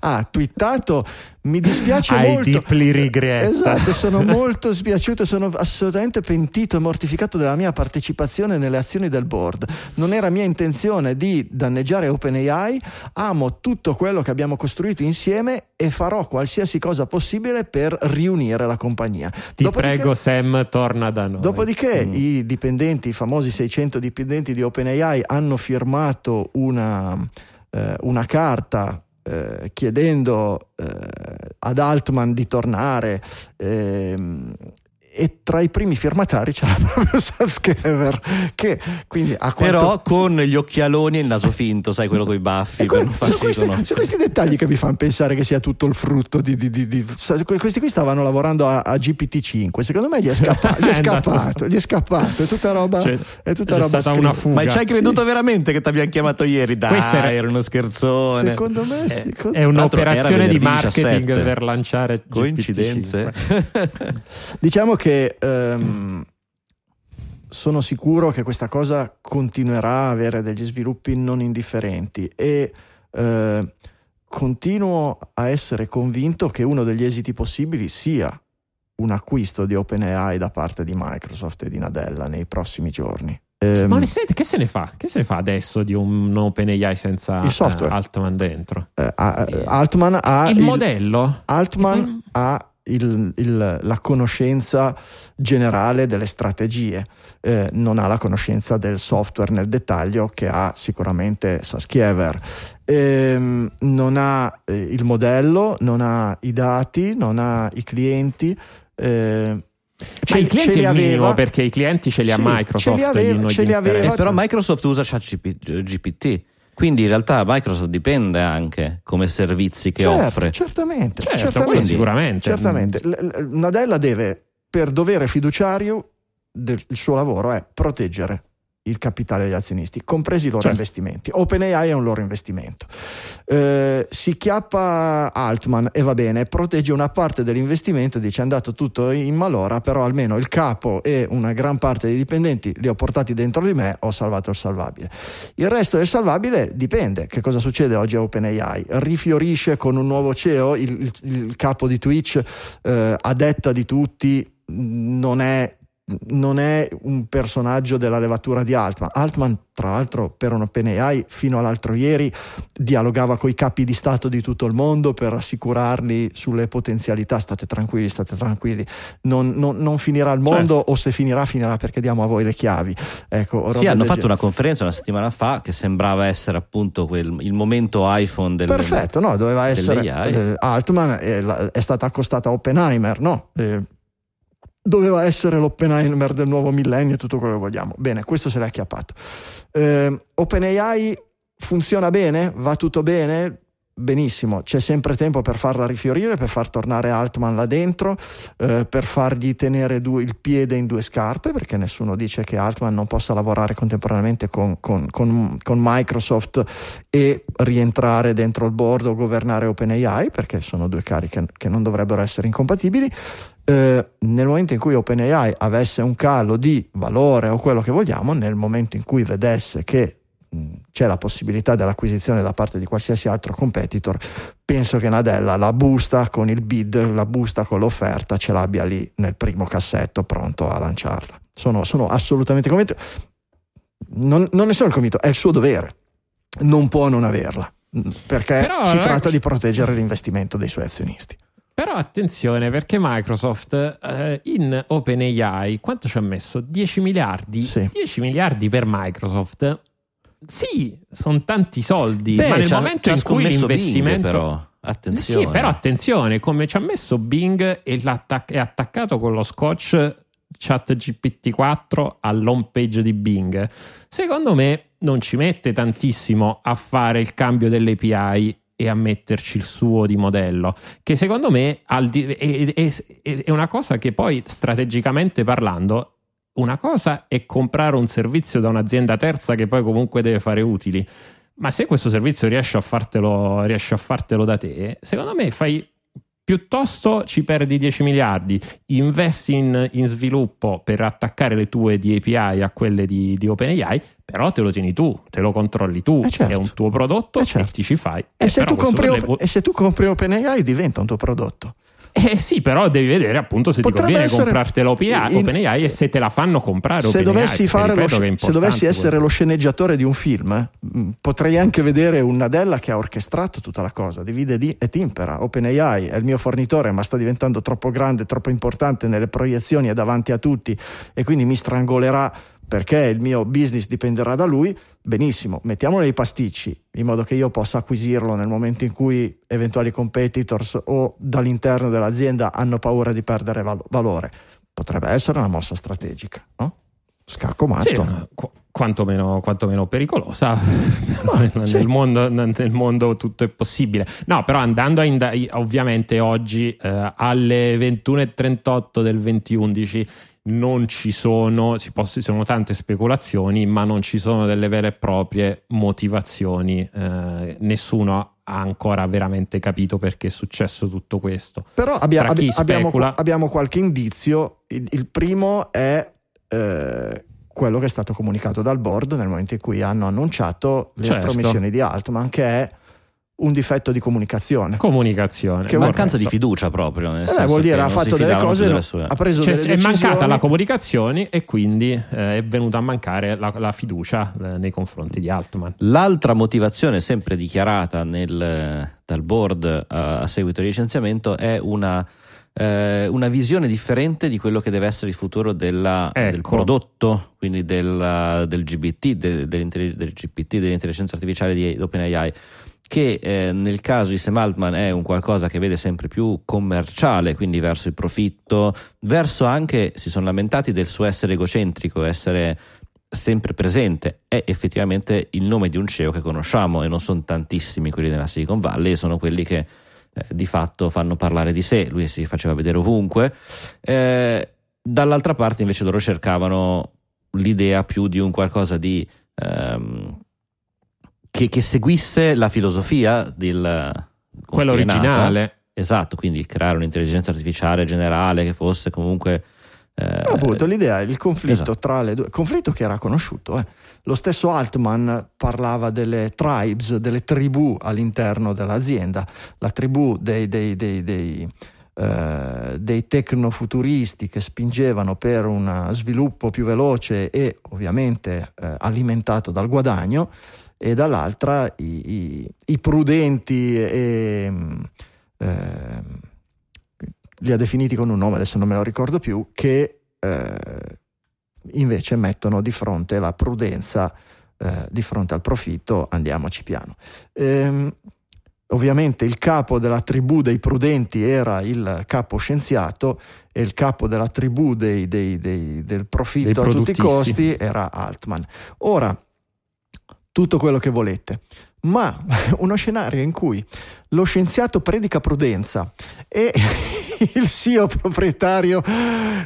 ha twittato: Mi dispiace I molto. deeply regret. Esatto, sono [laughs] molto spiaciuto, sono assolutamente pentito e mortificato della mia partecipazione nelle azioni del board. Non era mia intenzione di danneggiare OpenAI. Amo tutto quello che abbiamo costruito insieme e farò qualsiasi cosa possibile per riunire la compagnia. Ti Dopodiché- prego, Sam, torna da noi. Dopodiché Mm. i dipendenti, i famosi 600 dipendenti di OpenAI hanno firmato una, eh, una carta eh, chiedendo eh, ad Altman di tornare ehm, e tra i primi firmatari c'era [laughs] proprio Sanskever che quindi a quanto... Però con gli occhialoni e il naso finto, sai, quello con i baffi. Que- sono, questi, sono questi dettagli che mi fanno pensare che sia tutto il frutto di, di- di- di- questi qui stavano lavorando a, a GPT-5 secondo me gli è, scappa- [laughs] gli è È scappato gli è scappato è tutta roba C'è- è tutta c'è roba stata una fuga. Ma ci hai creduto veramente che ti abbiamo chiamato ieri? Dai, Questo era- era, uno scherzone. Secondo me Eh, sì. con- È un'operazione di marketing venerdì 17. per lanciare Coincidenze? GPT-5. [laughs] Diciamo che ehm, sono sicuro che questa cosa continuerà a avere degli sviluppi non indifferenti e eh, continuo a essere convinto che uno degli esiti possibili sia un acquisto di OpenAI da parte di Microsoft e di Nadella nei prossimi giorni. Ehm, Ma onestamente, che se ne fa? Che se ne fa adesso di un OpenAI senza Il software. eh, Altman dentro? ah, eh, Altman ha il, il- modello? Altman ha il- il- la conoscenza generale delle strategie, eh, non ha la conoscenza del software nel dettaglio che ha sicuramente Saskiever. Ehm, non ha eh, il modello, non ha i dati, non ha i clienti. eh, Cioè, i clienti li aveva- perché i clienti ce li ha Sì, Microsoft. ce li aveva- ce li aveva- Eh, però Microsoft usa ChatGPT. Quindi in realtà Microsoft dipende anche come servizi che Certo, offre. Certamente, Certo, certamente. sicuramente. Certamente. L- Nadella deve, per dovere fiduciario, del il suo lavoro è proteggere il capitale degli azionisti, compresi i loro Certo. investimenti. OpenAI è un loro investimento. Eh, si chiappa Altman e va bene, protegge una parte dell'investimento, dice è andato tutto in malora, però almeno il capo e una gran parte dei dipendenti li ho portati dentro di me, ho salvato il salvabile. Il resto del salvabile dipende. Che cosa succede oggi a OpenAI? Rifiorisce con un nuovo CEO, il, il- il capo di Twitch, eh, a detta di tutti, non è, non è un personaggio della levatura di Altman. Altman, tra l'altro, per un OpenAI, fino all'altro ieri, dialogava con i capi di Stato di tutto il mondo per rassicurarli sulle potenzialità. State tranquilli, state tranquilli. Non, non- non finirà il mondo, Certo. o se finirà, finirà perché diamo a voi le chiavi. Ecco, Sì, hanno fatto una conferenza una settimana fa che sembrava essere appunto quel- il momento iPhone del Perfetto, no, doveva essere eh, Altman eh, la- è stata accostata a Oppenheimer, no? Eh, doveva essere l'Oppenheimer del nuovo millennio e tutto quello che vogliamo. Bene, questo se l'è acchiappato. Eh, OpenAI funziona bene? Va tutto bene? Benissimo, c'è sempre tempo per farla rifiorire, per far tornare Altman là dentro, eh, per fargli tenere due- il piede in due scarpe, perché nessuno dice che Altman non possa lavorare contemporaneamente con, con- con- con Microsoft e rientrare dentro il board o governare OpenAI, perché sono due cariche che non dovrebbero essere incompatibili. Eh, nel momento in cui OpenAI avesse un calo di valore o quello che vogliamo, nel momento in cui vedesse che c'è la possibilità dell'acquisizione da parte di qualsiasi altro competitor, penso che Nadella la busta con il bid, la busta con l'offerta, ce l'abbia lì nel primo cassetto pronto a lanciarla. Sono, sono assolutamente convinto. Non, non ne sono convinto, è il suo dovere, non può non averla, perché Però, si ragazzi- tratta di proteggere l'investimento dei suoi azionisti. Però attenzione perché Microsoft eh, in OpenAI quanto ci ha messo? 10 miliardi? Sì. 10 miliardi per Microsoft? Sì, sono tanti soldi, Beh, ma nel momento in cui scommesso Bing, l'investimento... però. Attenzione. Sì, però attenzione, come ci ha messo Bing e è attaccato con lo scotch ChatGPT 4 all'home page di Bing. Secondo me non ci mette tantissimo a fare il cambio delle API e a metterci il suo di modello, che secondo me è, una cosa che poi strategicamente parlando, una cosa è comprare un servizio da un'azienda terza che poi comunque deve fare utili, ma se questo servizio riesce a fartelo, riesci a fartelo da te, secondo me fai piuttosto ci perdi 10 miliardi, investi in, in, sviluppo per attaccare le tue di API a quelle di, di OpenAI, però te lo tieni tu, te lo controlli tu, Eh, certo. è un tuo prodotto Eh, certo. e ti ci fai. E, Eh, se compri, potrebbe- e se tu compri OpenAI diventa un tuo prodotto. Eh sì, però devi vedere appunto se Potrebbe ti conviene essere- comprartela OpenAI, in- OpenAI e se te la fanno comprare Se OpenAI, dovessi, fare lo se dovessi essere quello. lo sceneggiatore di un film, mh, potrei anche vedere un Nadella che ha orchestrato tutta la cosa, divide di- e timpera. OpenAI è il mio fornitore, ma sta diventando troppo grande, troppo importante nelle proiezioni, è davanti a tutti e quindi mi strangolerà perché il mio business dipenderà da lui. Benissimo, mettiamolo nei pasticci in modo che io possa acquisirlo nel momento in cui eventuali competitors o dall'interno dell'azienda hanno paura di perdere val- valore. Potrebbe essere una mossa strategica, no? Scacco matto. Sì, qu- quantomeno, quantomeno pericolosa. [laughs] Ma, nel, sì. mondo, nel mondo tutto è possibile. No, però andando a inda- ovviamente oggi eh, alle 21.38 del 2011 non ci sono, ci sono tante speculazioni, ma non ci sono delle vere e proprie motivazioni. eh, nessuno ha ancora veramente capito perché è successo tutto questo. Però abbia- abbi- abbiamo, specula- abbiamo qualche indizio. Il, il primo è eh, quello che è stato comunicato dal board nel momento in cui hanno annunciato le Certo. estromissioni di Altman, che è un difetto di comunicazione. Comunicazione. Che Mancanza di corretto. fiducia proprio. Nel Eh, senso vuol dire che ha fatto delle cose, delle sue. ha preso Cioè, delle è decisioni. mancata la comunicazione e quindi eh, è venuta a mancare la, la fiducia eh, nei confronti di Altman. L'altra motivazione, sempre dichiarata nel- dal board eh, a seguito del licenziamento, è una, eh, una visione differente di quello che deve essere il futuro della- del Ecco. prodotto, quindi del, del GBT, del, del GPT, dell'intelligenza artificiale di OpenAI. Che eh, nel caso di Sam Altman è un qualcosa che vede sempre più commerciale, quindi verso il profitto, verso anche, si sono lamentati del suo essere egocentrico, essere sempre presente è effettivamente il nome di un CEO che conosciamo e non sono tantissimi quelli della Silicon Valley, sono quelli che eh, di fatto fanno parlare di sé, lui si faceva vedere ovunque. Eh, dall'altra parte invece loro cercavano l'idea più di un qualcosa di ehm, che, che seguisse la filosofia del Quello originale. Esatto, quindi creare un'intelligenza artificiale generale che fosse comunque eh, appunto, l'idea è il conflitto esatto. tra le due, conflitto che era conosciuto. eh. Lo stesso Altman parlava delle tribes, delle tribù all'interno dell'azienda, la tribù dei, dei, dei, dei, eh, dei tecnofuturisti che spingevano per un sviluppo più veloce e ovviamente eh, alimentato dal guadagno, e dall'altra i, i- i prudenti e ehm, li ha definiti con un nome, adesso non me lo ricordo più, che eh, invece mettono di fronte la prudenza eh, di fronte al profitto, andiamoci piano. Ehm, ovviamente il capo della tribù dei prudenti era il capo scienziato e il capo della tribù dei- dei- dei- del profitto a tutti i costi era Altman. Ora, tutto quello che volete, ma [laughs] uno scenario in cui lo scienziato predica prudenza e [laughs] il CEO proprietario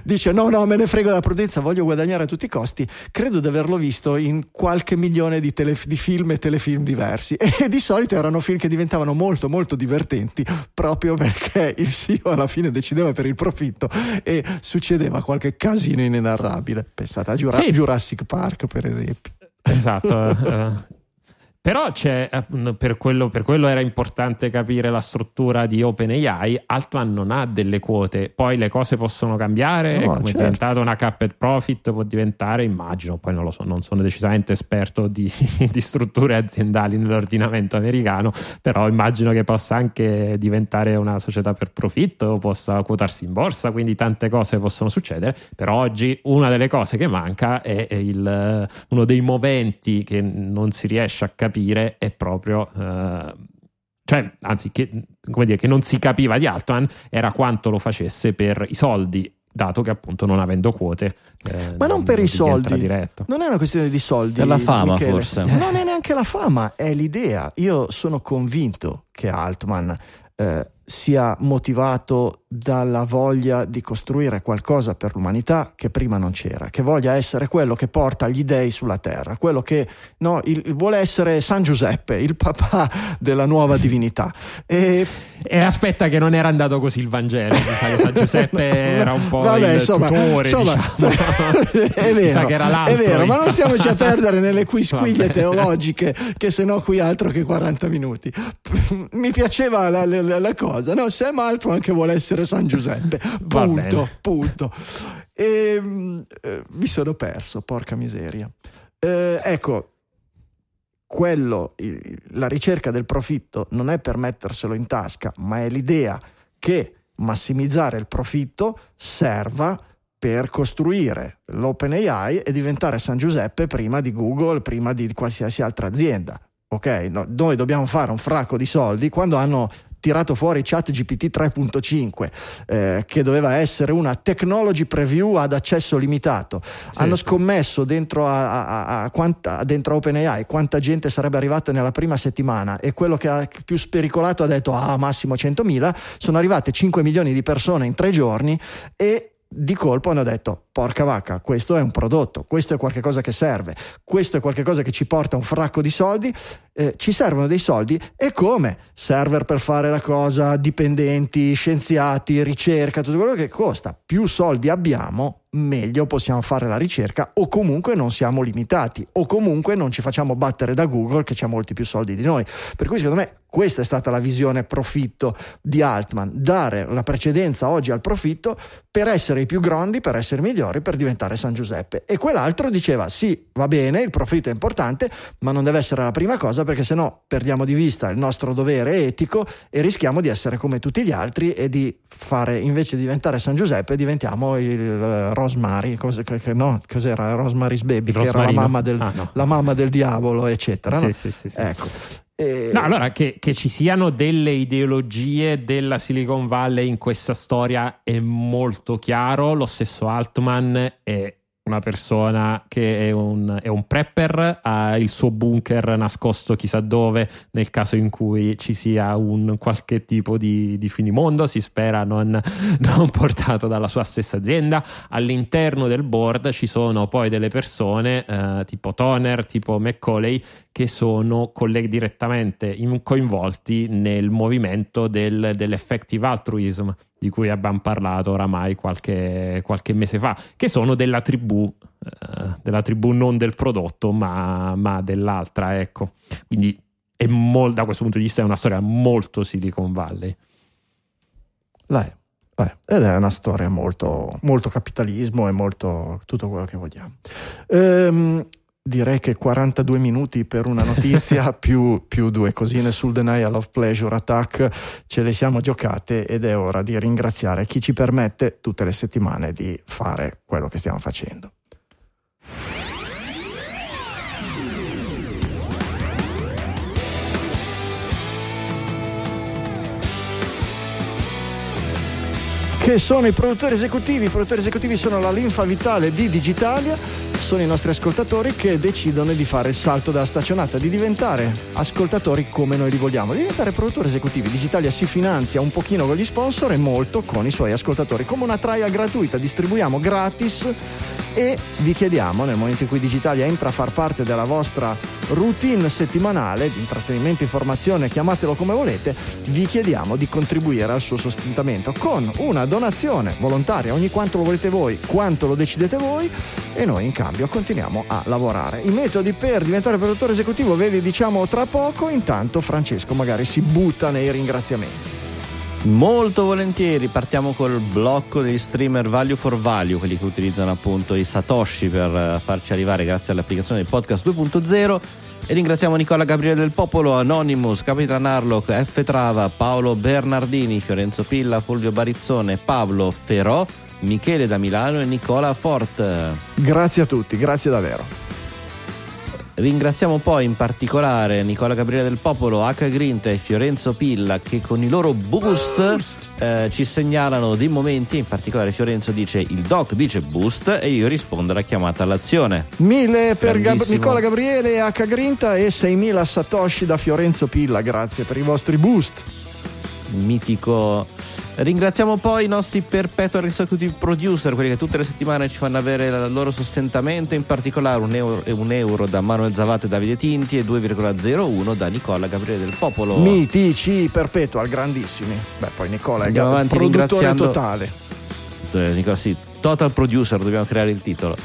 dice no no me ne frego della prudenza voglio guadagnare a tutti i costi credo di averlo visto in qualche milione di, tele- di film e telefilm diversi. [laughs] E di solito erano film che diventavano molto molto divertenti proprio perché il CEO alla fine decideva per il profitto e succedeva qualche casino inenarrabile. Pensate a Jura- Sì. Jurassic Park per esempio Esatto. eh, però c'è, per quello, per quello era importante capire la struttura di OpenAI. Altman non ha delle quote, poi le cose possono cambiare. No, come certo. è diventato una capped profit, può diventare, immagino, poi non lo so, non sono decisamente esperto di, [laughs] di strutture aziendali nell'ordinamento americano, però immagino che possa anche diventare una società per profitto, possa quotarsi in borsa, quindi tante cose possono succedere. Però oggi una delle cose che manca è il- uno dei moventi che non si riesce a capire è proprio eh, cioè anzi che, come dire, che non si capiva di Altman era quanto lo facesse per i soldi dato che appunto non avendo quote eh, Ma non per i soldi. diretto. Non è una questione di soldi. Per la fama, Michele. forse. Non è neanche la fama, è l'idea. Io sono convinto che Altman eh, sia motivato dalla voglia di costruire qualcosa per l'umanità che prima non c'era, che voglia essere quello che porta gli dei sulla terra, quello che no, il, vuole essere San Giuseppe, il papà della nuova divinità. E, e aspetta che non era andato così il Vangelo, mi sa che San Giuseppe era un po' Vabbè, il insomma, tutore, insomma, diciamo. [laughs] è vero, è vero ma non stiamoci a perdere nelle quisquiglie teologiche che se no qui altro che 40 minuti. Mi piaceva la, la, la cosa, no? Sam Altman che vuole essere San Giuseppe, [laughs] punto, punto. E eh, mi sono perso, porca miseria. Eh, ecco, quello, la ricerca del profitto non è per metterselo in tasca, ma è l'idea che massimizzare il profitto serva per costruire l'OpenAI e diventare San Giuseppe prima di Google, prima di qualsiasi altra azienda. Ok, no, noi dobbiamo fare un fracco di soldi quando hanno tirato fuori chat GPT 3.5 eh, che doveva essere una technology preview ad accesso limitato. Sì, hanno scommesso dentro a, a, a, quanta, dentro OpenAI quanta gente sarebbe arrivata nella prima settimana e quello che ha più spericolato ha detto ah massimo 100.000 sono arrivate 5 milioni di persone in tre giorni e di colpo hanno detto porca vacca, questo è un prodotto, questo è qualcosa che serve, questo è qualcosa che ci porta un fracco di soldi, eh, ci servono dei soldi e come? Server per fare la cosa, dipendenti, scienziati, ricerca, tutto quello che costa. Più soldi abbiamo, meglio possiamo fare la ricerca o comunque non siamo limitati o comunque non ci facciamo battere da Google che ha molti più soldi di noi. Per cui secondo me questa è stata la visione profitto di Altman, dare la precedenza oggi al profitto per essere i più grandi, per essere migliori, per diventare San Giuseppe. E quell'altro diceva sì, va bene, il profitto è importante, ma non deve essere la prima cosa perché sennò perdiamo di vista il nostro dovere etico e rischiamo di essere come tutti gli altri e di fare, invece di diventare San Giuseppe, diventiamo il uh, Rosemary, cos- no, cos'era? Rosemary's Baby, che era la mamma, del, ah, no. la mamma del diavolo, eccetera. Sì, no? sì, sì, sì. Ecco. E... No, allora che, che, ci siano delle ideologie della Silicon Valley in questa storia è molto chiaro. Lo stesso Altman è una persona che è un, è un, prepper, ha il suo bunker nascosto chissà dove nel caso in cui ci sia un qualche tipo di, di finimondo, si spera non, [laughs] non, portato dalla sua stessa azienda. All'interno del board ci sono poi delle persone eh, tipo Toner, tipo McCauley, che sono colleghi direttamente in, coinvolti nel movimento del, dell'effective altruism di cui abbiamo parlato oramai qualche, qualche mese fa, che sono della tribù, eh, della tribù non del prodotto, ma, ma dell'altra, ecco. Quindi mol, da questo punto di vista è una storia molto Silicon Valley. Lai. Beh, ed è una storia molto, molto capitalismo e molto tutto quello che vogliamo. Ehm, direi che 42 minuti per una notizia [laughs] più, più, due cosine sul denial of pleasure attack ce le siamo giocate ed è ora di ringraziare chi ci permette tutte le settimane di fare quello che stiamo facendo. Che sono i produttori esecutivi. I produttori esecutivi sono la linfa vitale di Digitalia, sono i nostri ascoltatori che decidono di fare il salto dalla staccionata, di diventare ascoltatori come noi li vogliamo, di diventare produttori esecutivi. Digitalia si finanzia un pochino con gli sponsor e molto con i suoi ascoltatori. Come una trial gratuita, distribuiamo gratis e vi chiediamo nel momento in cui Digitalia entra a far parte della vostra routine settimanale di intrattenimento, informazione, chiamatelo come volete, vi chiediamo di contribuire al suo sostentamento con una donazione volontaria ogni quanto lo volete voi, quanto lo decidete voi e noi in cambio continuiamo a lavorare. I metodi per diventare produttore esecutivo ve li diciamo tra poco, intanto Francesco magari si butta nei ringraziamenti. Molto volentieri partiamo col blocco degli streamer value for value, quelli che utilizzano appunto i Satoshi per eh, farci arrivare grazie all'applicazione del podcast 2.0 e ringraziamo Nicola Gabriele del Popolo, Anonymous, Capitan Harlock, F. Trava, Paolo Bernardini, Fiorenzo Pilla, Fulvio Barizzone, Pablo Ferò, Michele da Milano e Nicola Fort. Grazie a tutti, grazie davvero. Ringraziamo poi in particolare Nicola Gabriele del Popolo, H. Grinta e Fiorenzo Pilla che con i loro boost, eh, ci segnalano dei momenti, in particolare Fiorenzo dice il doc dice boost e io rispondo alla chiamata all'azione. Mille per Gab- Nicola Gabriele H. Grinta e 6.000 satoshi da Fiorenzo Pilla, grazie per i vostri boost. mitico. Ringraziamo poi i nostri perpetual executive producer, quelli che tutte le settimane ci fanno avere il loro sostentamento, in particolare un euro, un euro da Manuel Zavate e Davide Tinti e 2,01 da Nicola Gabriele del Popolo. Mitici perpetual, grandissimi. Beh, poi Nicola è il Andiamo produttore ringraziando- totale. Eh, Nicola, sì, total producer, dobbiamo creare il titolo.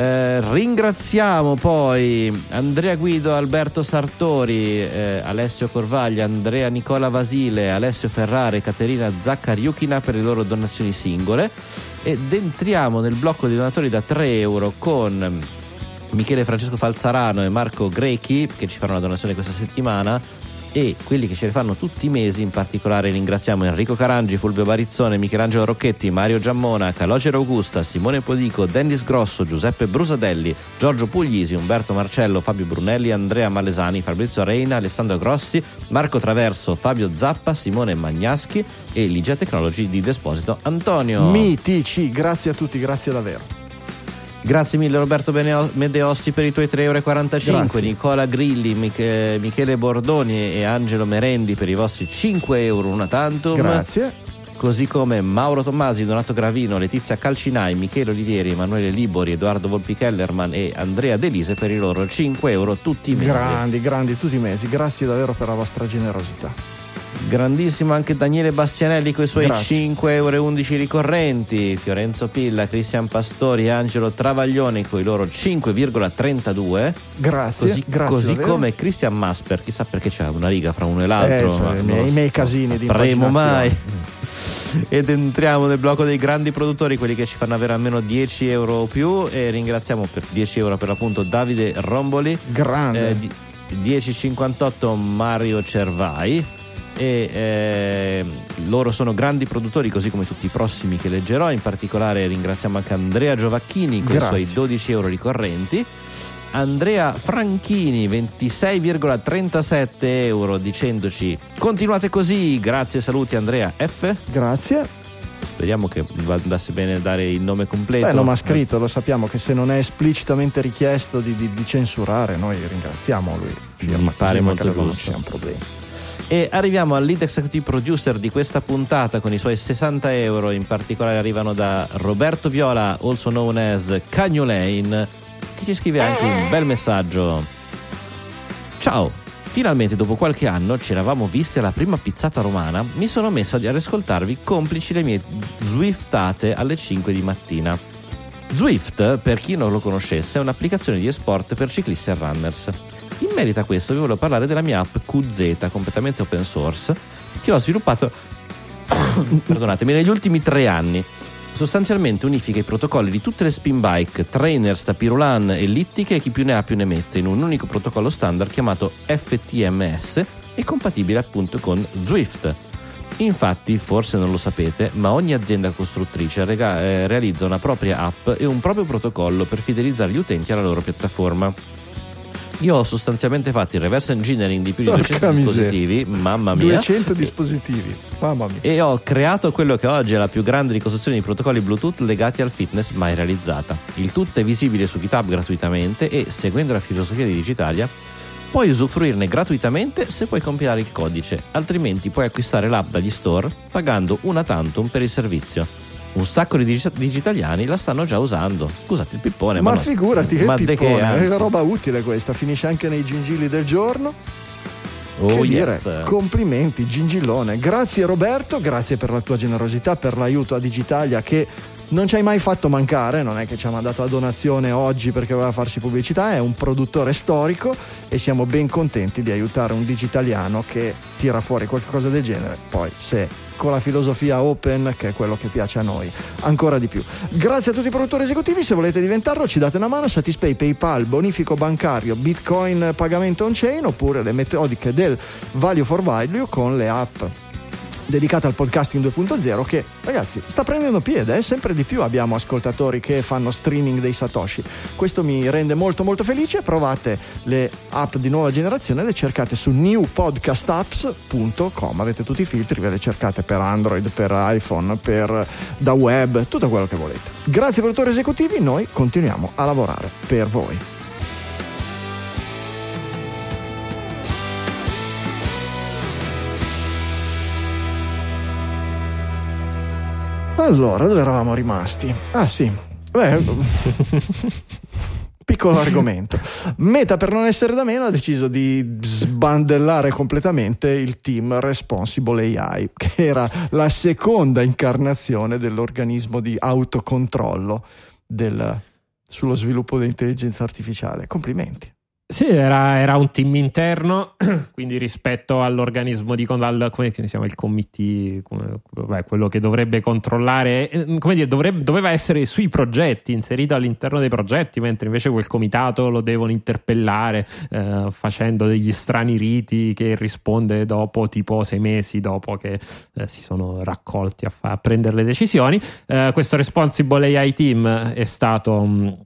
Eh, ringraziamo poi Andrea Guido, Alberto Sartori, eh, Alessio Corvaglia, Andrea Nicola Vasile, Alessio Ferrare Caterina Zaccariuchina per le loro donazioni singole. Ed entriamo nel blocco dei donatori da 3 euro con Michele Francesco Falzarano e Marco Grechi che ci faranno una donazione questa settimana e quelli che ce le fanno tutti i mesi, in particolare ringraziamo Enrico Carangi, Fulvio Barizzone, Michelangelo Rocchetti, Mario Giammona, Calogero Augusta, Simone Podico, Dennis Grosso, Giuseppe Brusadelli, Giorgio Puglisi, Umberto Marcello, Fabio Brunelli, Andrea Malesani, Fabrizio Reina, Alessandro Grossi, Marco Traverso, Fabio Zappa, Simone Magnaschi e Ligia Technology di Desposito Antonio. Mitici, grazie a tutti, grazie davvero. Grazie mille Roberto Medeosti per i tuoi 3,45 euro, Grazie. Nicola Grilli, Mich- Michele Bordoni e Angelo Merendi per i vostri 5 euro una tantum. Grazie. Così come Mauro Tommasi, Donato Gravino, Letizia Calcinai, Michele Olivieri, Emanuele Libori, Edoardo Volpi Kellerman e Andrea Delise per i loro 5 euro tutti i mesi. Grandi, grandi tutti i mesi. Grazie davvero per la vostra generosità. Grandissimo anche Daniele Bastianelli con i suoi Grazie. 5,11 euro ricorrenti, Fiorenzo Pilla, Cristian Pastori e Angelo Travaglioni con i loro 5,32. Grazie. Così, grazie così come Christian Masper, chissà perché c'è una riga fra uno e l'altro. Eh, cioè, i miei- miei casini di sapremo mai. [laughs] Ed entriamo nel blocco dei grandi produttori, quelli che ci fanno avere almeno 10 euro o più. E ringraziamo per 10 euro per l'appunto Davide Romboli, Grande. eh, di- 10,58 Mario Cervai. E eh, loro sono grandi produttori, così come tutti i prossimi che leggerò. In particolare ringraziamo anche Andrea Giovacchini con i Grazie. suoi 12 euro ricorrenti. Andrea Franchini 26,37 euro dicendoci continuate così grazie saluti Andrea F Grazie. speriamo che andasse bene dare il nome completo Beh, non mi ha scritto, lo sappiamo che se non è esplicitamente richiesto di, di- di censurare, noi ringraziamo lui. Firma Mi pare molto ma credo non giusto. sia un problema. E arriviamo al lead executive producer di questa puntata con i suoi 60 euro in particolare arrivano da Roberto Viola also known as Cagnolane che ci scrive anche un bel messaggio ciao Finalmente dopo qualche anno ci eravamo visti alla prima pizzata romana, mi sono messo ad ascoltarvi complici le mie zwiftate alle 5 di mattina. Zwift, per chi non lo conoscesse, è un'applicazione di esport per ciclisti e runners. In merito a questo vi volevo parlare della mia app QZ, completamente open source, che ho sviluppato [coughs] perdonatemi, negli ultimi tre anni. Sostanzialmente unifica i protocolli di tutte le spin bike, trainers, tapirulan, ellittiche e chi più ne ha più ne mette in un unico protocollo standard chiamato FTMS e compatibile appunto con Zwift. Infatti, forse non lo sapete, ma ogni azienda costruttrice rega- eh, realizza una propria app e un proprio protocollo per fidelizzare gli utenti alla loro piattaforma. Io ho sostanzialmente fatto il reverse engineering di più di Porca 200 miseria. dispositivi, mamma mia. 200 dispositivi. Mamma mia. E ho creato quello che oggi è la più grande ricostruzione di protocolli Bluetooth legati al fitness mai realizzata. Il tutto è visibile su GitHub gratuitamente e, seguendo la filosofia di Digitalia, puoi usufruirne gratuitamente se puoi compilare il codice, altrimenti puoi acquistare l'app dagli store pagando una tantum per il servizio. Un sacco di digi- digitaliani la stanno già usando. Scusate il pippone, ma, Ma no, figurati che ma pippone, anzi. è roba utile questa, finisce anche nei gingilli del giorno. Oh, che yes. dire, complimenti, gingillone. Grazie Roberto, grazie per la tua generosità, per l'aiuto a Digitalia che non ci hai mai fatto mancare, non è che ci ha mandato la donazione oggi perché voleva farsi pubblicità, è un produttore storico e siamo ben contenti di aiutare un digitaliano che tira fuori qualcosa del genere. Poi se con la filosofia open, che è quello che piace a noi, ancora di più. Grazie a tutti i produttori esecutivi, se volete diventarlo ci date una mano, Satispay, PayPal, bonifico bancario, Bitcoin, pagamento on-chain oppure le metodiche del Value for Value con le app dedicate al podcasting 2.0 che ragazzi sta prendendo piede eh? sempre di più abbiamo ascoltatori che fanno streaming dei satoshi. Questo mi rende molto molto felice. Provate le app di nuova generazione le cercate su newpodcastapps.com avete tutti i filtri ve le cercate per android per iphone per da web tutto quello che volete. Grazie produttori esecutivi. Noi continuiamo a lavorare per voi Allora, dove eravamo rimasti? Ah sì, beh, [laughs] piccolo argomento. Meta, per non essere da meno, ha deciso di sbandellare completamente il team Responsible AI, che era la seconda incarnazione dell'organismo di autocontrollo del, sullo sviluppo dell'intelligenza artificiale. Complimenti. Sì, era, era, un team interno, [clears throat] quindi rispetto all'organismo di al, come si chiama il committee, come, beh, quello che dovrebbe controllare, eh, come dire, dovrebbe, doveva essere sui progetti, inserito all'interno dei progetti, mentre invece quel comitato lo devono interpellare eh, facendo degli strani riti che risponde dopo tipo sei mesi dopo che eh, si sono raccolti a, fa, a prendere le decisioni. Eh, questo responsible AI team è stato... Mh,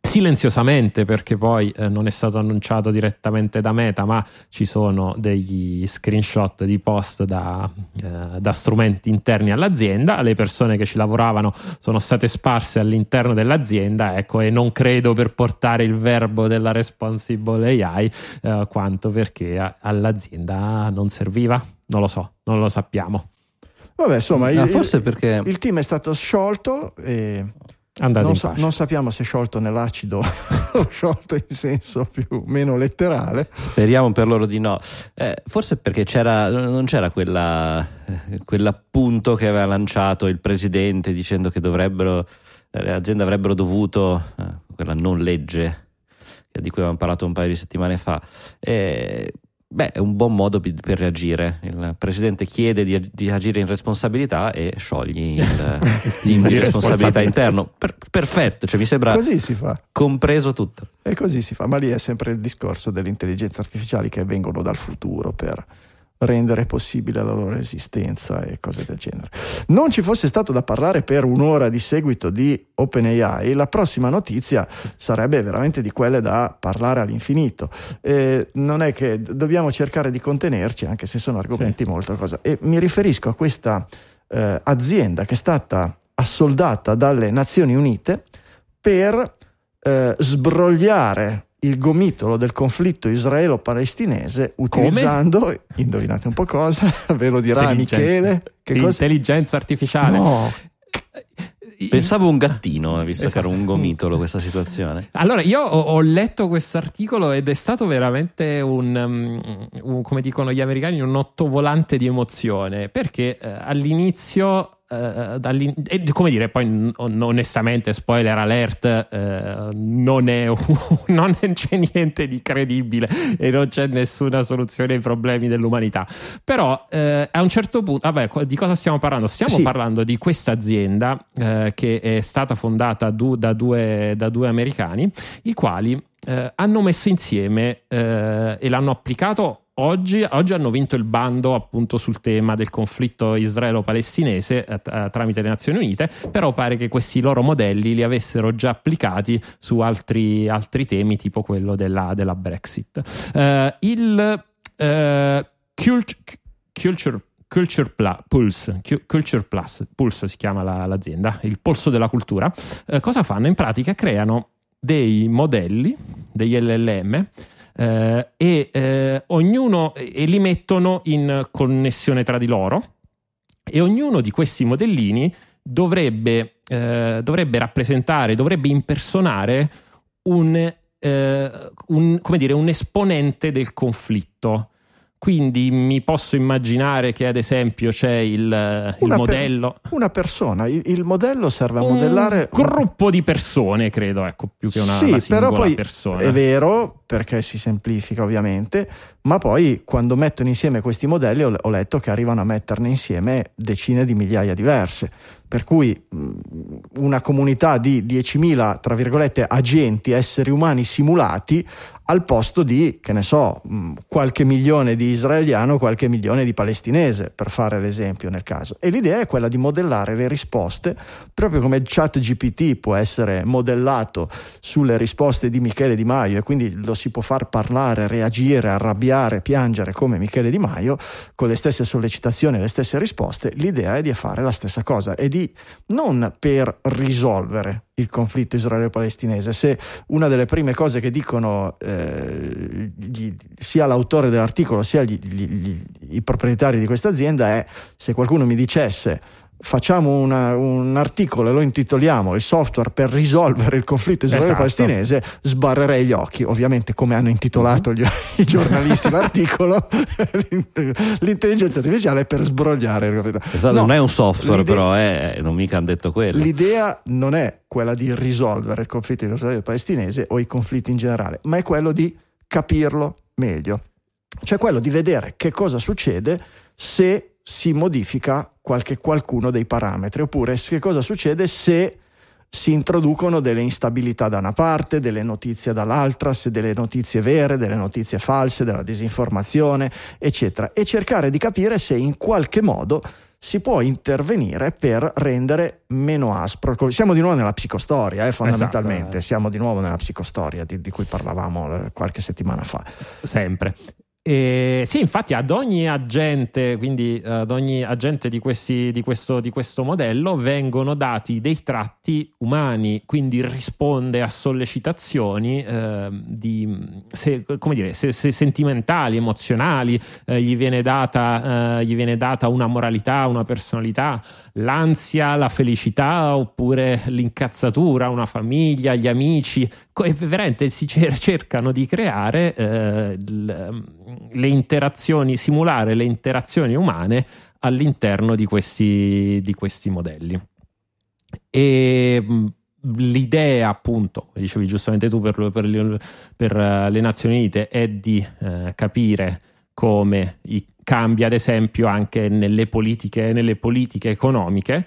silenziosamente perché poi eh, non è stato annunciato direttamente da Meta ma ci sono degli screenshot di post da, eh, da, strumenti interni all'azienda. Le persone che ci lavoravano sono state sparse all'interno dell'azienda ecco e non credo per portare il verbo della responsible AI eh, quanto perché a, all'azienda non serviva. Non lo so non lo sappiamo. Vabbè, insomma, ah, il, forse perché il team è stato sciolto e non, in sa- non sappiamo se è sciolto nell'acido o [laughs] sciolto in senso più meno letterale. Speriamo per loro di no. Eh, forse perché c'era, non c'era quella, quell'appunto che aveva lanciato il presidente dicendo che dovrebbero, eh, le aziende avrebbero dovuto, eh, quella non legge di cui avevamo parlato un paio di settimane fa, eh, Beh, è un buon modo per reagire. Il presidente chiede di, di agire in responsabilità e sciogli il, [laughs] team di responsabilità interno. Per, perfetto, cioè mi sembra Così si fa. compreso tutto. E così si fa, ma lì è sempre il discorso delle intelligenze artificiali che vengono dal futuro per rendere possibile la loro esistenza e cose del genere. Non ci fosse stato da parlare per un'ora di seguito di OpenAI, la prossima notizia sarebbe veramente di quelle da parlare all'infinito. Eh, non è che dobbiamo cercare di contenerci, anche se sono argomenti Sì. molto cosa. E mi riferisco a questa eh, azienda che è stata assoldata dalle Nazioni Unite per eh, sbrogliare il gomitolo del conflitto israelo-palestinese utilizzando, indovinate un po' cosa, [laughs] ve lo dirà. Michele, che cosa? Intelligenza artificiale. No, Pensavo un gattino, visto che era Esatto. un gomitolo questa situazione. Allora, io ho, ho letto questo articolo ed è stato veramente un, um, un, come dicono gli americani, un ottovolante di emozione, perché eh, all'inizio, eh, come dire, poi onestamente, spoiler alert, eh, non, è [laughs] un- non c'è niente di credibile e non c'è nessuna soluzione ai problemi dell'umanità. Però eh, a un certo punto, vabbè, di cosa stiamo parlando? Stiamo Sì. parlando di questa azienda eh, che è stata fondata du- da, due, da due americani, i quali eh, hanno messo insieme eh, e l'hanno applicato. Oggi, oggi hanno vinto il bando appunto sul tema del conflitto israelo-palestinese eh, t- tramite le Nazioni Unite, però pare che questi loro modelli li avessero già applicati su altri, altri temi, tipo quello della, della Brexit. Eh, il eh, cult- Culture Culture Pulse, Cu- Culture Plus, Pulse si chiama la- l'azienda, il polso della cultura. Eh, cosa fanno? In pratica creano dei modelli, degli LLM, eh, e eh, ognuno e li mettono in connessione tra di loro e ognuno di questi modellini dovrebbe, eh, dovrebbe rappresentare, dovrebbe impersonare un, eh, un- dire, un esponente del conflitto. Quindi mi posso immaginare che ad esempio c'è il, il Una per- modello. una persona, il, il modello serve a un modellare gruppo di persone, credo, ecco, più che una, sì, una singola però poi persona. è vero perché si semplifica ovviamente, ma poi quando mettono insieme questi modelli ho, ho letto che arrivano a metterne insieme decine di migliaia diverse, per cui mh, una comunità di 10.000 tra virgolette agenti, esseri umani simulati al posto di, che ne so, mh, qualche milione di israeliano, qualche milione di palestinese, per fare l'esempio nel caso. E l'idea è quella di modellare le risposte, proprio come il chat GPT può essere modellato sulle risposte di Michele Di Maio e quindi lo si può far parlare, reagire, arrabbiare, piangere come Michele Di Maio, con le stesse sollecitazioni e le stesse risposte, l'idea è di fare la stessa cosa e di non per risolvere il conflitto israelo-palestinese. Se una delle prime cose che dicono eh, gli- sia l'autore dell'articolo sia gli- gli- i proprietari di questa azienda è se qualcuno mi dicesse facciamo una, un articolo e lo intitoliamo il software per risolvere il conflitto israelo-palestinese, esatto. sbarrerei gli occhi. Ovviamente, come hanno intitolato gli, i giornalisti l'articolo, [laughs] l'intelligenza artificiale è per sbrogliare. Esatto, no, non è un software, però, eh, non mica hanno detto quello. L'idea non è quella di risolvere il conflitto israelo-palestinese o i conflitti in generale, ma è quello di capirlo meglio. Cioè quello di vedere che cosa succede se si modifica qualche, qualcuno dei parametri, oppure che cosa succede se si introducono delle instabilità da una parte, delle notizie dall'altra, se delle notizie vere, delle notizie false, della disinformazione, eccetera, e cercare di capire se in qualche modo si può intervenire per rendere meno aspro. Siamo di nuovo nella psicostoria, eh, fondamentalmente, esatto. siamo di nuovo nella psicostoria di, di cui parlavamo eh, qualche settimana fa. Sempre. E sì, infatti ad ogni agente, quindi ad ogni agente di, questi, di, questo, di, questo, modello vengono dati dei tratti umani, quindi risponde a sollecitazioni eh, di, se, come dire, se, se sentimentali, emozionali, eh, gli, viene data, eh, gli viene data una moralità, una personalità, l'ansia, la felicità oppure l'incazzatura, una famiglia, gli amici, veramente si cercano di creare eh, le interazioni, simulare le interazioni umane all'interno di questi, di questi modelli. E l'idea, appunto, dicevi giustamente tu per, per, per eh, le Nazioni Unite, è di eh, capire come i, cambia, ad esempio, anche nelle politiche, nelle politiche economiche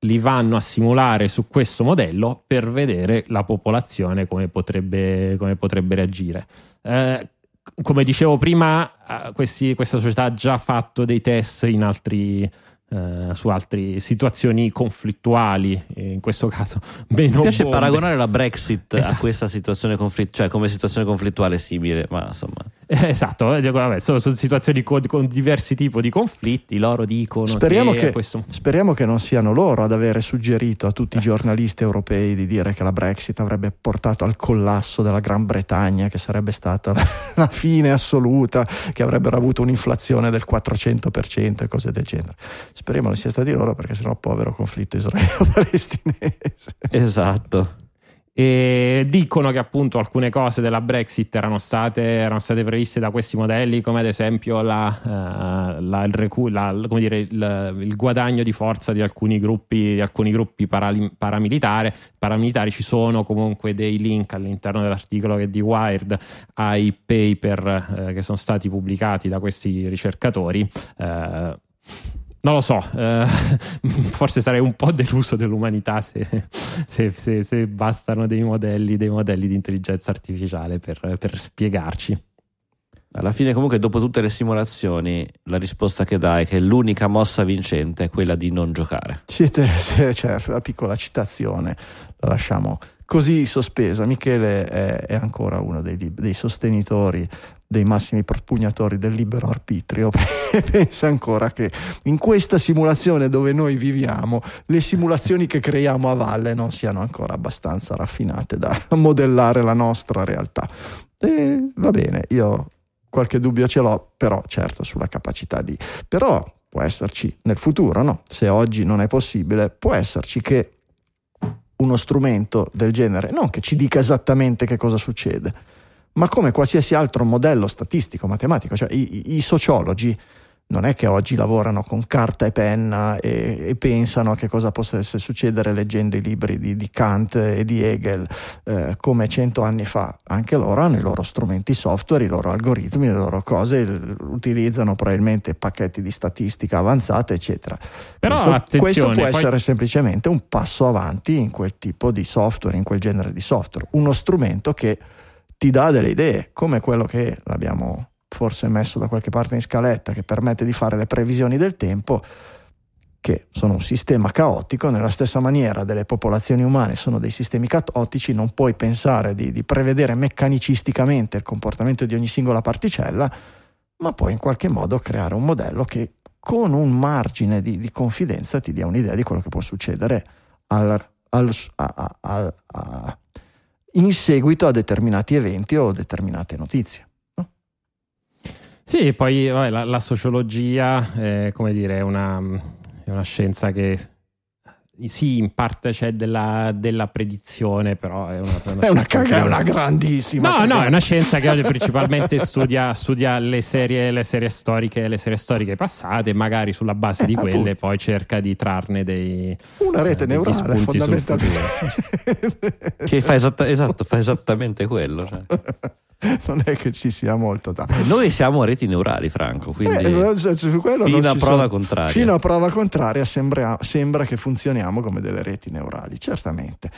li vanno a simulare su questo modello per vedere la popolazione come potrebbe, come potrebbe reagire. Eh, come dicevo prima, eh, questi, questa società ha già fatto dei test in altri, Uh, su altre situazioni conflittuali, in questo caso [laughs] meno. Mi piace bombe. paragonare la Brexit esatto. a questa situazione conflittuale, cioè come situazione conflittuale simile, ma insomma. Eh, esatto, eh, vabbè, sono, sono, situazioni con, con, diversi tipi di conflitti, loro dicono speriamo che, che, questo... speriamo che non siano loro ad avere suggerito a tutti i giornalisti europei di dire che la Brexit avrebbe portato al collasso della Gran Bretagna, che sarebbe stata la fine assoluta, che avrebbero avuto un'inflazione del 400% e cose del genere Speriamo non sia stati loro perché sennò povero conflitto israelo-palestinese. Esatto. E dicono che appunto alcune cose della Brexit erano state, erano state previste da questi modelli, come ad esempio la, uh, la, il, recu- la, dire, il, il, guadagno di forza di alcuni gruppi, di alcuni gruppi paramilitari. paramilitari. Ci sono comunque dei link all'interno dell'articolo che di Wired ai paper uh, che sono stati pubblicati da questi ricercatori. Uh, non lo so, eh, [laughs] forse sarei un po' deluso dell'umanità se, se, se, se bastano dei modelli, dei modelli, di intelligenza artificiale per, per, spiegarci. Alla fine, comunque, dopo tutte le simulazioni, la risposta che dai è che l'unica mossa vincente è quella di non giocare. Siete, [laughs] cioè, la piccola citazione la lasciamo così sospesa. Michele è, è ancora uno dei, dei, sostenitori, dei massimi propugnatori del libero arbitrio [laughs] pensa ancora che in questa simulazione dove noi viviamo, le simulazioni che creiamo a valle non siano ancora abbastanza raffinate da [laughs] modellare la nostra realtà. E va bene, io qualche dubbio ce l'ho, però certo sulla capacità di... Però può esserci nel futuro, no? Se oggi non è possibile, può esserci che uno strumento del genere, non che ci dica esattamente che cosa succede, ma come qualsiasi altro modello statistico, matematico, cioè i, i sociologi non è che oggi lavorano con carta e penna e, e, pensano a che cosa possa succedere leggendo i libri di, di Kant e di Hegel eh, come cento anni fa. Anche loro hanno i loro strumenti software, i loro algoritmi, le loro cose, utilizzano probabilmente pacchetti di statistica avanzata, eccetera. Però questo, questo può poi... essere semplicemente un passo avanti in quel tipo di software, in quel genere di software, uno strumento che ti dà delle idee, come quello che l'abbiamo forse messo da qualche parte in scaletta, che permette di fare le previsioni del tempo, che sono un sistema caotico, nella stessa maniera delle popolazioni umane sono dei sistemi caotici, non puoi pensare di, di prevedere meccanicisticamente il comportamento di ogni singola particella, ma puoi in qualche modo creare un modello che con un margine di, di confidenza ti dia un'idea di quello che può succedere al, al, a, a, in seguito a determinati eventi o determinate notizie. Sì, poi vabbè, la, la, sociologia è, come dire, una, è una scienza che sì, in parte c'è della, della predizione, però è una, una, è una, caga, [laughs] è una grandissima. No, cagata. no, è una scienza che oggi [laughs] principalmente studia, studia le, serie, le, serie, storiche, le serie storiche passate, e magari sulla base Eh, di quelle appunto. poi cerca di trarne dei Una rete eh, neurale fondamentalmente. Che [laughs] fa, esatta- esatto, fa esattamente quello. cioè. [laughs] non è che ci sia molto da. E Noi siamo reti neurali, Franco, quindi Eh, su- su quello fino a prova sono- contraria. Fino a prova contraria sembra, sembra che funzioniamo come delle reti neurali, certamente.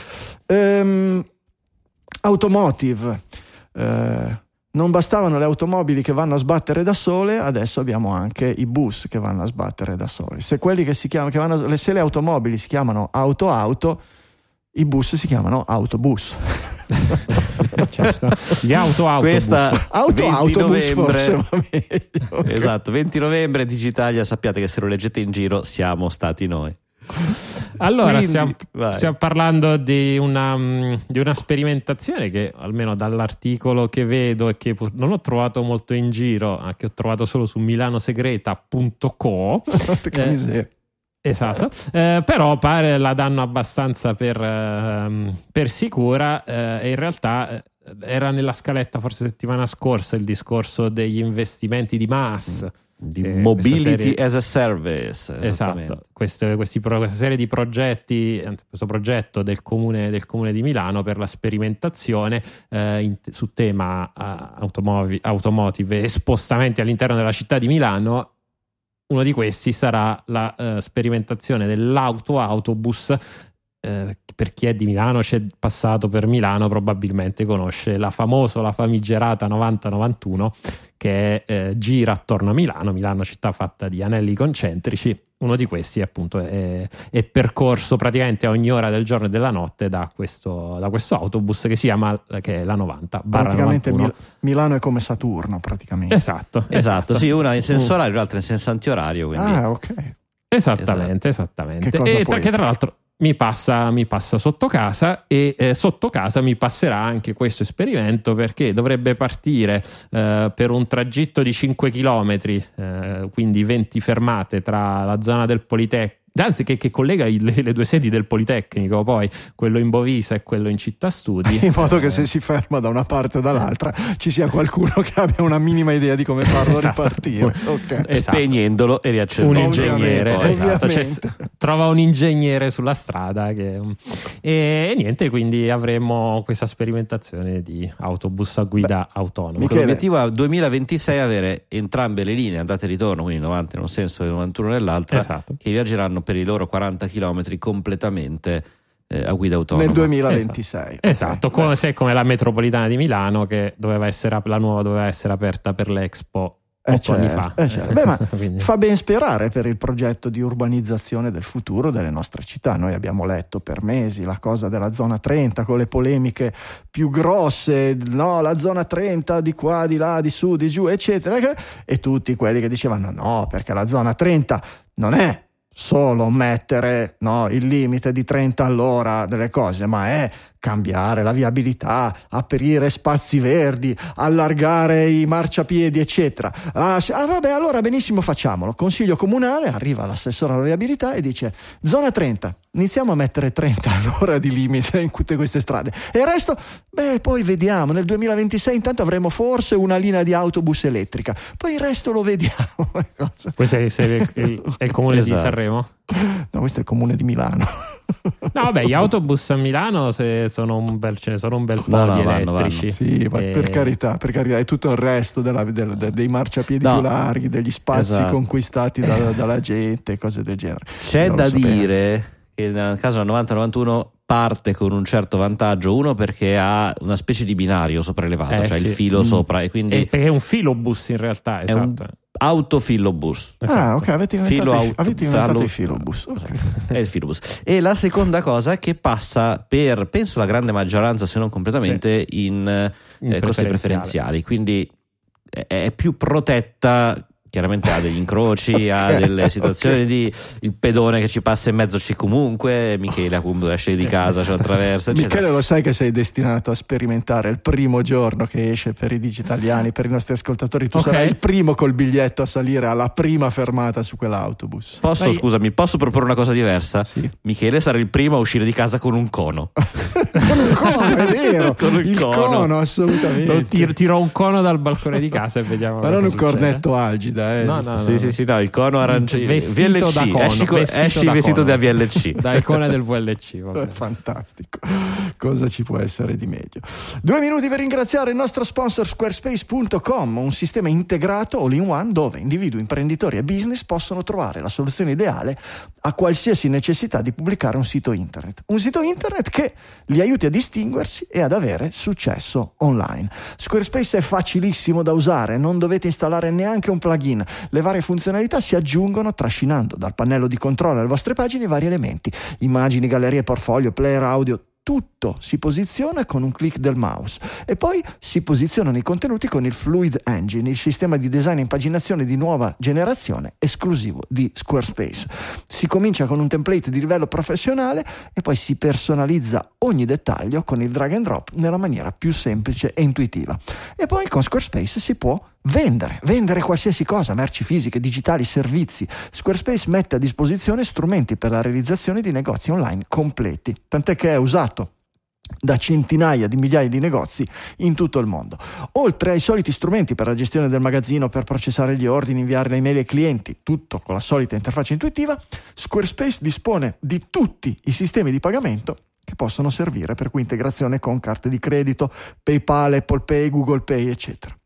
Ehm, automotive. Eh, non bastavano le automobili che vanno a sbattere da sole, adesso abbiamo anche i bus che vanno a sbattere da soli. Se, quelli che si chiamano, che vanno, se le automobili si chiamano auto-auto, i bus si chiamano autobus. [laughs] certo. gli auto autobus. Questa Auto 20 autobus novembre. Esatto, 20 novembre Digitalia, sappiate che se lo leggete in giro siamo stati noi. Allora, Quindi, stiamo, stiamo parlando di una, mm, di una sperimentazione che almeno dall'articolo che vedo e che non ho trovato molto in giro, che ho trovato solo su milanosegreta.co. [laughs] Porca Eh, miseria. Esatto, Eh, però pare la danno abbastanza per, ehm, per sicura eh, e in realtà eh, era nella scaletta forse settimana scorsa il discorso degli investimenti di Mass. Di Eh, Mobility serie- as a Service. Esatto, queste- questi questa serie di progetti, anzi, questo progetto del comune, del comune di Milano per la sperimentazione eh, in- su tema eh, automovi- automotive e spostamenti all'interno della città di Milano. Uno di questi sarà la eh, sperimentazione dell'auto-autobus. Eh, per chi è di Milano, c'è passato per Milano, probabilmente conosce la famosa, la famigerata 9091 che eh, gira attorno a Milano, Milano città fatta di anelli concentrici, uno di questi appunto è, è percorso praticamente a ogni ora del giorno e della notte da questo, da questo autobus che si chiama che è la 90 barra Praticamente 91. Mil- Milano è come Saturno, praticamente. Esatto, Esatto, sì, una in senso Mm. orario, l'altra in senso antiorario. Quindi Ah, ok. Esattamente, esattamente. E che tra l'altro mi passa, mi passa sotto casa e eh, sotto casa mi passerà anche questo esperimento perché dovrebbe partire eh, per un tragitto di 5 km, quindi 20 fermate tra la zona del Politecnico. Anzi, che, che collega il- le, due sedi del Politecnico, poi quello in Bovisa e quello in Città Studi. [laughs] In modo che Eh, se si ferma da una parte o dall'altra ci sia qualcuno che abbia una minima idea di come farlo Esatto. ripartire. Ok. Esatto. spegnendolo e un riaccendendolo. ingegnere Ovviamente, esatto, cioè, trova un ingegnere sulla strada che- e, e niente quindi avremo questa sperimentazione di autobus a guida autonoma Michele. L'obiettivo è 2026 avere entrambe le linee andate e ritorno, quindi 90 in un senso e 91 nell'altra, esatto che viaggeranno per i loro 40 km completamente eh, a guida autonoma. Nel 2026. esatto Ok. come, se come la metropolitana di Milano che doveva essere la nuova doveva essere aperta per l'Expo Eh, certo, fa eh, certo. Beh, [laughs] Fa ben sperare per il progetto di urbanizzazione del futuro delle nostre città. Noi abbiamo letto per mesi la cosa della zona 30 con le polemiche più grosse, no, la zona 30 di qua, di là, di su, di giù, eccetera, e tutti quelli che dicevano no, perché la zona 30 non è solo mettere no, il limite di 30 all'ora delle cose, ma è cambiare la viabilità, aprire spazi verdi, allargare i marciapiedi, eccetera. Ah, ah, vabbè, allora benissimo, facciamolo. Consiglio comunale, arriva l'assessore alla viabilità e dice: zona 30, iniziamo a mettere 30 [laughs] all'ora di limite in tutte queste strade. E il resto, beh, poi vediamo. Nel 2026 intanto avremo forse una linea di autobus elettrica, poi il resto lo vediamo. [laughs] Questo è, è il, è il comune di Esatto. Sanremo No, questo è il comune di Milano. [laughs] no vabbè gli autobus a Milano se sono un bel, ce ne sono un bel po' No, no, di vanno, elettrici Sì, ma Eh, per carità, per carità, è tutto il resto della- del- de- dei marciapiedi No. più larghi, degli spazi Esatto. conquistati da- [laughs] dalla gente, cose del genere. C'è Non da dire che nel caso del 90-91 parte con un certo vantaggio, uno perché ha una specie di binario sopraelevato, Eh, cioè il sì. filo Mm. sopra e quindi Eh, perché è un filobus in realtà è esatto autofilobus. Ah, Esatto. ok, avete inventato, Filo i, avete inventato fallo- i filobus. ok. È il filobus. E la seconda cosa che passa per, penso, la grande maggioranza, se non completamente, in, eh, In costi preferenziale. preferenziali. Quindi è più protetta chiaramente ha degli incroci, [laughs] ha Ok, delle situazioni di il pedone che ci passa in mezzo ci comunque, Michele appunto esce di casa, ce lo attraversa, eccetera. Michele, lo sai che sei destinato a sperimentare il primo giorno che esce per i digitaliani, per i nostri ascoltatori. Tu Ok. sarai il primo col biglietto a salire alla prima fermata su quell'autobus. Posso, Dai. scusami, posso proporre una cosa diversa? Sì. Michele sarà il primo a uscire di casa con un cono. [laughs] con un cono, è vero. [laughs] Con il il cono. cono, assolutamente. Tiro un cono dal balcone di casa e vediamo. Ma non un succede. cornetto algida, eh. No, no, no. sì, sì, sì, no, il cono arancione. Vestito VLC, da cono, esci, vestito esci da vestito cono. da VLC. [laughs] Da icona del VLC. Vabbè. fantastico. Cosa ci può essere di meglio? Due minuti per ringraziare il nostro sponsor squarespace.com, un sistema integrato all-in-one dove individui, imprenditori e business possono trovare la soluzione ideale a qualsiasi necessità di pubblicare un sito internet. Un sito internet che li aiuti a distinguersi e ad avere successo online. Squarespace è facilissimo da usare, non dovete installare neanche un plugin. Le varie funzionalità si aggiungono trascinando dal pannello di controllo alle vostre pagine i vari elementi, immagini, gallerie, portfolio, player audio, tutto si posiziona con un clic del mouse e poi si posizionano i contenuti con il Fluid Engine, il sistema di design e impaginazione di nuova generazione esclusivo di Squarespace. Si comincia con un template di livello professionale e poi si personalizza ogni dettaglio con il drag and drop nella maniera più semplice e intuitiva. E poi con Squarespace si può vendere, vendere qualsiasi cosa, merci fisiche, digitali, servizi. Squarespace mette a disposizione strumenti per la realizzazione di negozi online completi, tant'è che è usato da centinaia di migliaia di negozi in tutto il mondo. Oltre ai soliti strumenti per la gestione del magazzino, per processare gli ordini, inviare le email ai clienti, tutto con la solita interfaccia intuitiva, Squarespace dispone di tutti i sistemi di pagamento che possono servire per cui integrazione con carte di credito, PayPal, Apple Pay, Google Pay, eccetera.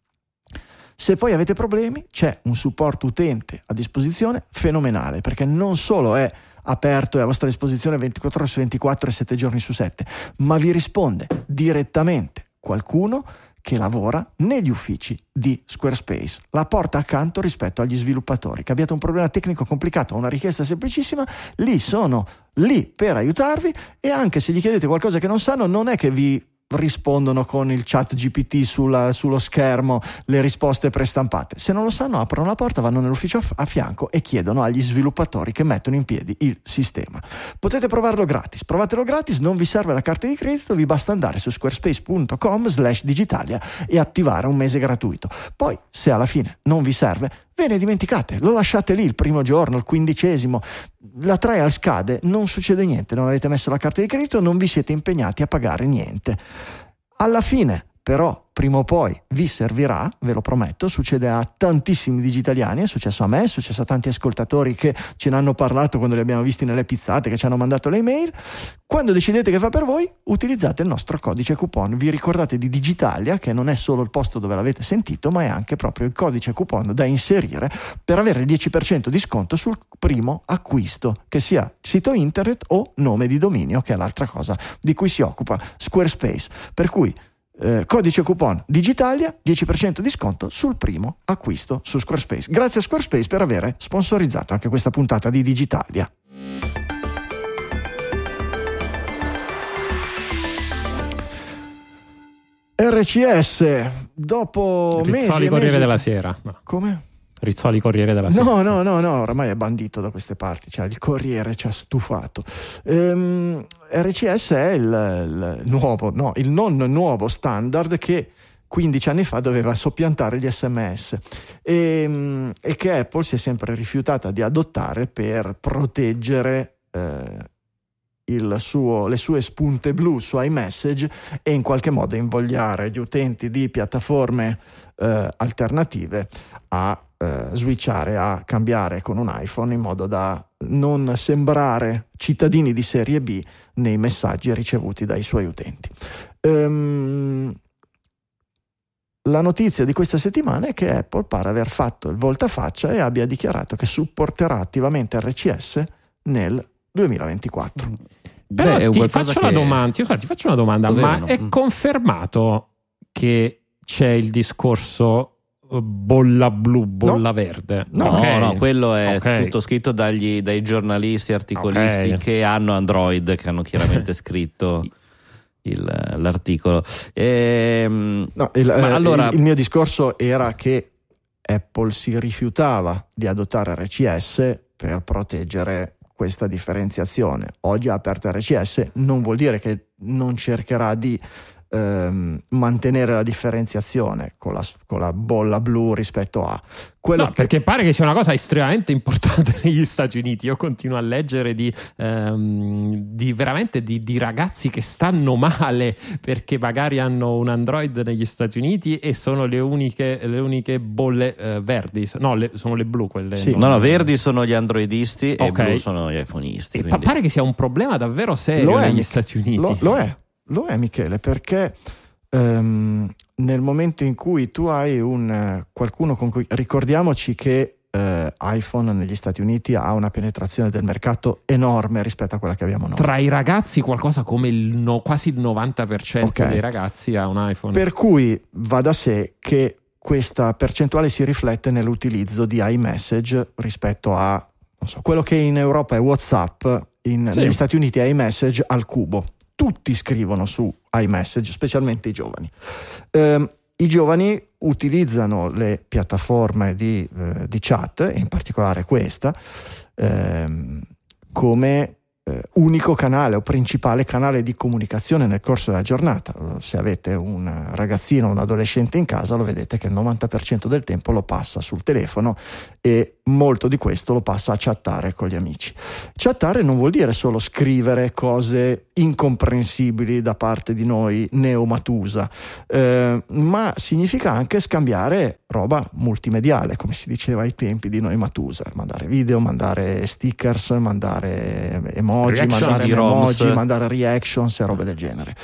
Se poi avete problemi, c'è un supporto utente a disposizione fenomenale, perché non solo è aperto e a vostra disposizione 24 ore su 24 e 7 giorni su 7, ma vi risponde direttamente qualcuno che lavora negli uffici di Squarespace. La porta accanto rispetto agli sviluppatori. Che abbiate un problema tecnico complicato o una richiesta semplicissima, lì sono lì per aiutarvi e anche se gli chiedete qualcosa che non sanno, non è che vi rispondono con il chat GPT sulla- sullo schermo le risposte prestampate. Se non lo sanno, aprono la porta, vanno nell'ufficio a, fianco e chiedono agli sviluppatori che mettono in piedi il sistema. Potete provarlo gratis. Provatelo gratis, non vi serve la carta di credito, vi basta andare su squarespace.com slash digitalia e attivare un mese gratuito. Poi, se alla fine non vi serve, ve ne dimenticate, lo lasciate lì il primo giorno, il quindicesimo, la trial scade, non succede niente, non avete messo la carta di credito, non vi siete impegnati a pagare niente. Alla fine, però, prima o poi vi servirà, ve lo prometto, succede a tantissimi digitaliani, è successo a me, è successo a tanti ascoltatori che ce ne hanno parlato quando li abbiamo visti nelle pizzate, che ci hanno mandato le email. Quando decidete che fa per voi, utilizzate il nostro codice coupon. Vi ricordate di Digitalia, che non è solo il posto dove l'avete sentito, ma è anche proprio il codice coupon da inserire per avere il 10% di sconto sul primo acquisto, che sia sito internet o nome di dominio, che è l'altra cosa di cui si occupa Squarespace. Per cui eh, codice coupon Digitalia 10% di sconto sul primo acquisto su Squarespace. Grazie a Squarespace per aver sponsorizzato anche questa puntata di Digitalia. RCS dopo mesi Rizzoli Corriere mesi- della Sera. No. Come? Rizzoli Corriere della Sera. No, no, no, no, oramai è bandito da queste parti, cioè il Corriere ci ha stufato. Ehm, RCS è il, il nuovo, no, il non nuovo standard che 15 anni fa doveva soppiantare gli sms e, e che Apple si è sempre rifiutata di adottare per proteggere eh, suo- le sue spunte blu su iMessage e in qualche modo invogliare gli utenti di piattaforme eh, alternative a eh, switchare, a cambiare con un iPhone in modo da non sembrare cittadini di serie B nei messaggi ricevuti dai suoi utenti. Ehm, la notizia di questa settimana è che Apple pare aver fatto il voltafaccia e abbia dichiarato che supporterà attivamente RCS nel 2024. Però Beh, un ti faccio che- una domanda, ti- faccio una domanda, ma Dovevano. è Mm. confermato che c'è il discorso eh, bolla blu, bolla verde? No, No, Ok. no, quello è Ok. tutto scritto dagli, dai giornalisti, articolisti Ok. che hanno Android, che hanno chiaramente [laughs] scritto il- l'articolo. Ehm, No, il, Ma eh, allora- il- il mio discorso era che Apple si rifiutava di adottare RCS per proteggere questa differenziazione. Oggi ha aperto RCS, non vuol dire che non cercherà di ehm, mantenere la differenziazione con la, con la, bolla blu rispetto a quello no, che... perché pare che sia una cosa estremamente importante [laughs] negli Stati Uniti. Io continuo a leggere di, ehm, di veramente di, di, ragazzi che stanno [laughs] male perché magari hanno un Android negli Stati Uniti e sono le uniche, le uniche bolle eh, verdi. No le, sono le blu quelle. Sì. no no verdi sono gli androidisti okay. e blu sono gli iPhoneisti quindi... pare che sia un problema davvero serio lo negli è, Stati Uniti. Lo, lo è lo è Michele perché um, nel momento in cui tu hai un qualcuno con cui ricordiamoci che eh, iPhone negli Stati Uniti ha una penetrazione del mercato enorme rispetto a quella che abbiamo noi. Tra i ragazzi qualcosa come il no, quasi il 90% okay. dei ragazzi ha un iPhone. Per cui va da sé che questa percentuale si riflette nell'utilizzo di iMessage rispetto a so, quello che in Europa è WhatsApp, in, sì. negli Stati Uniti è iMessage al cubo tutti scrivono su iMessage, specialmente i giovani. Eh, I giovani utilizzano le piattaforme di, eh, di, chat, in particolare questa, ehm, come eh, unico canale o principale canale di comunicazione nel corso della giornata. Se avete un ragazzino o un adolescente in casa, lo vedete che il 90% del tempo lo passa sul telefono e molto di questo lo passa a chattare con gli amici. Chattare non vuol dire solo scrivere cose incomprensibili da parte di noi neomatusa, eh, ma significa anche scambiare roba multimediale, come si diceva ai tempi di noi matusa, mandare video, mandare stickers, mandare emoji, reaction mandare emoji, mandare reactions e robe del genere.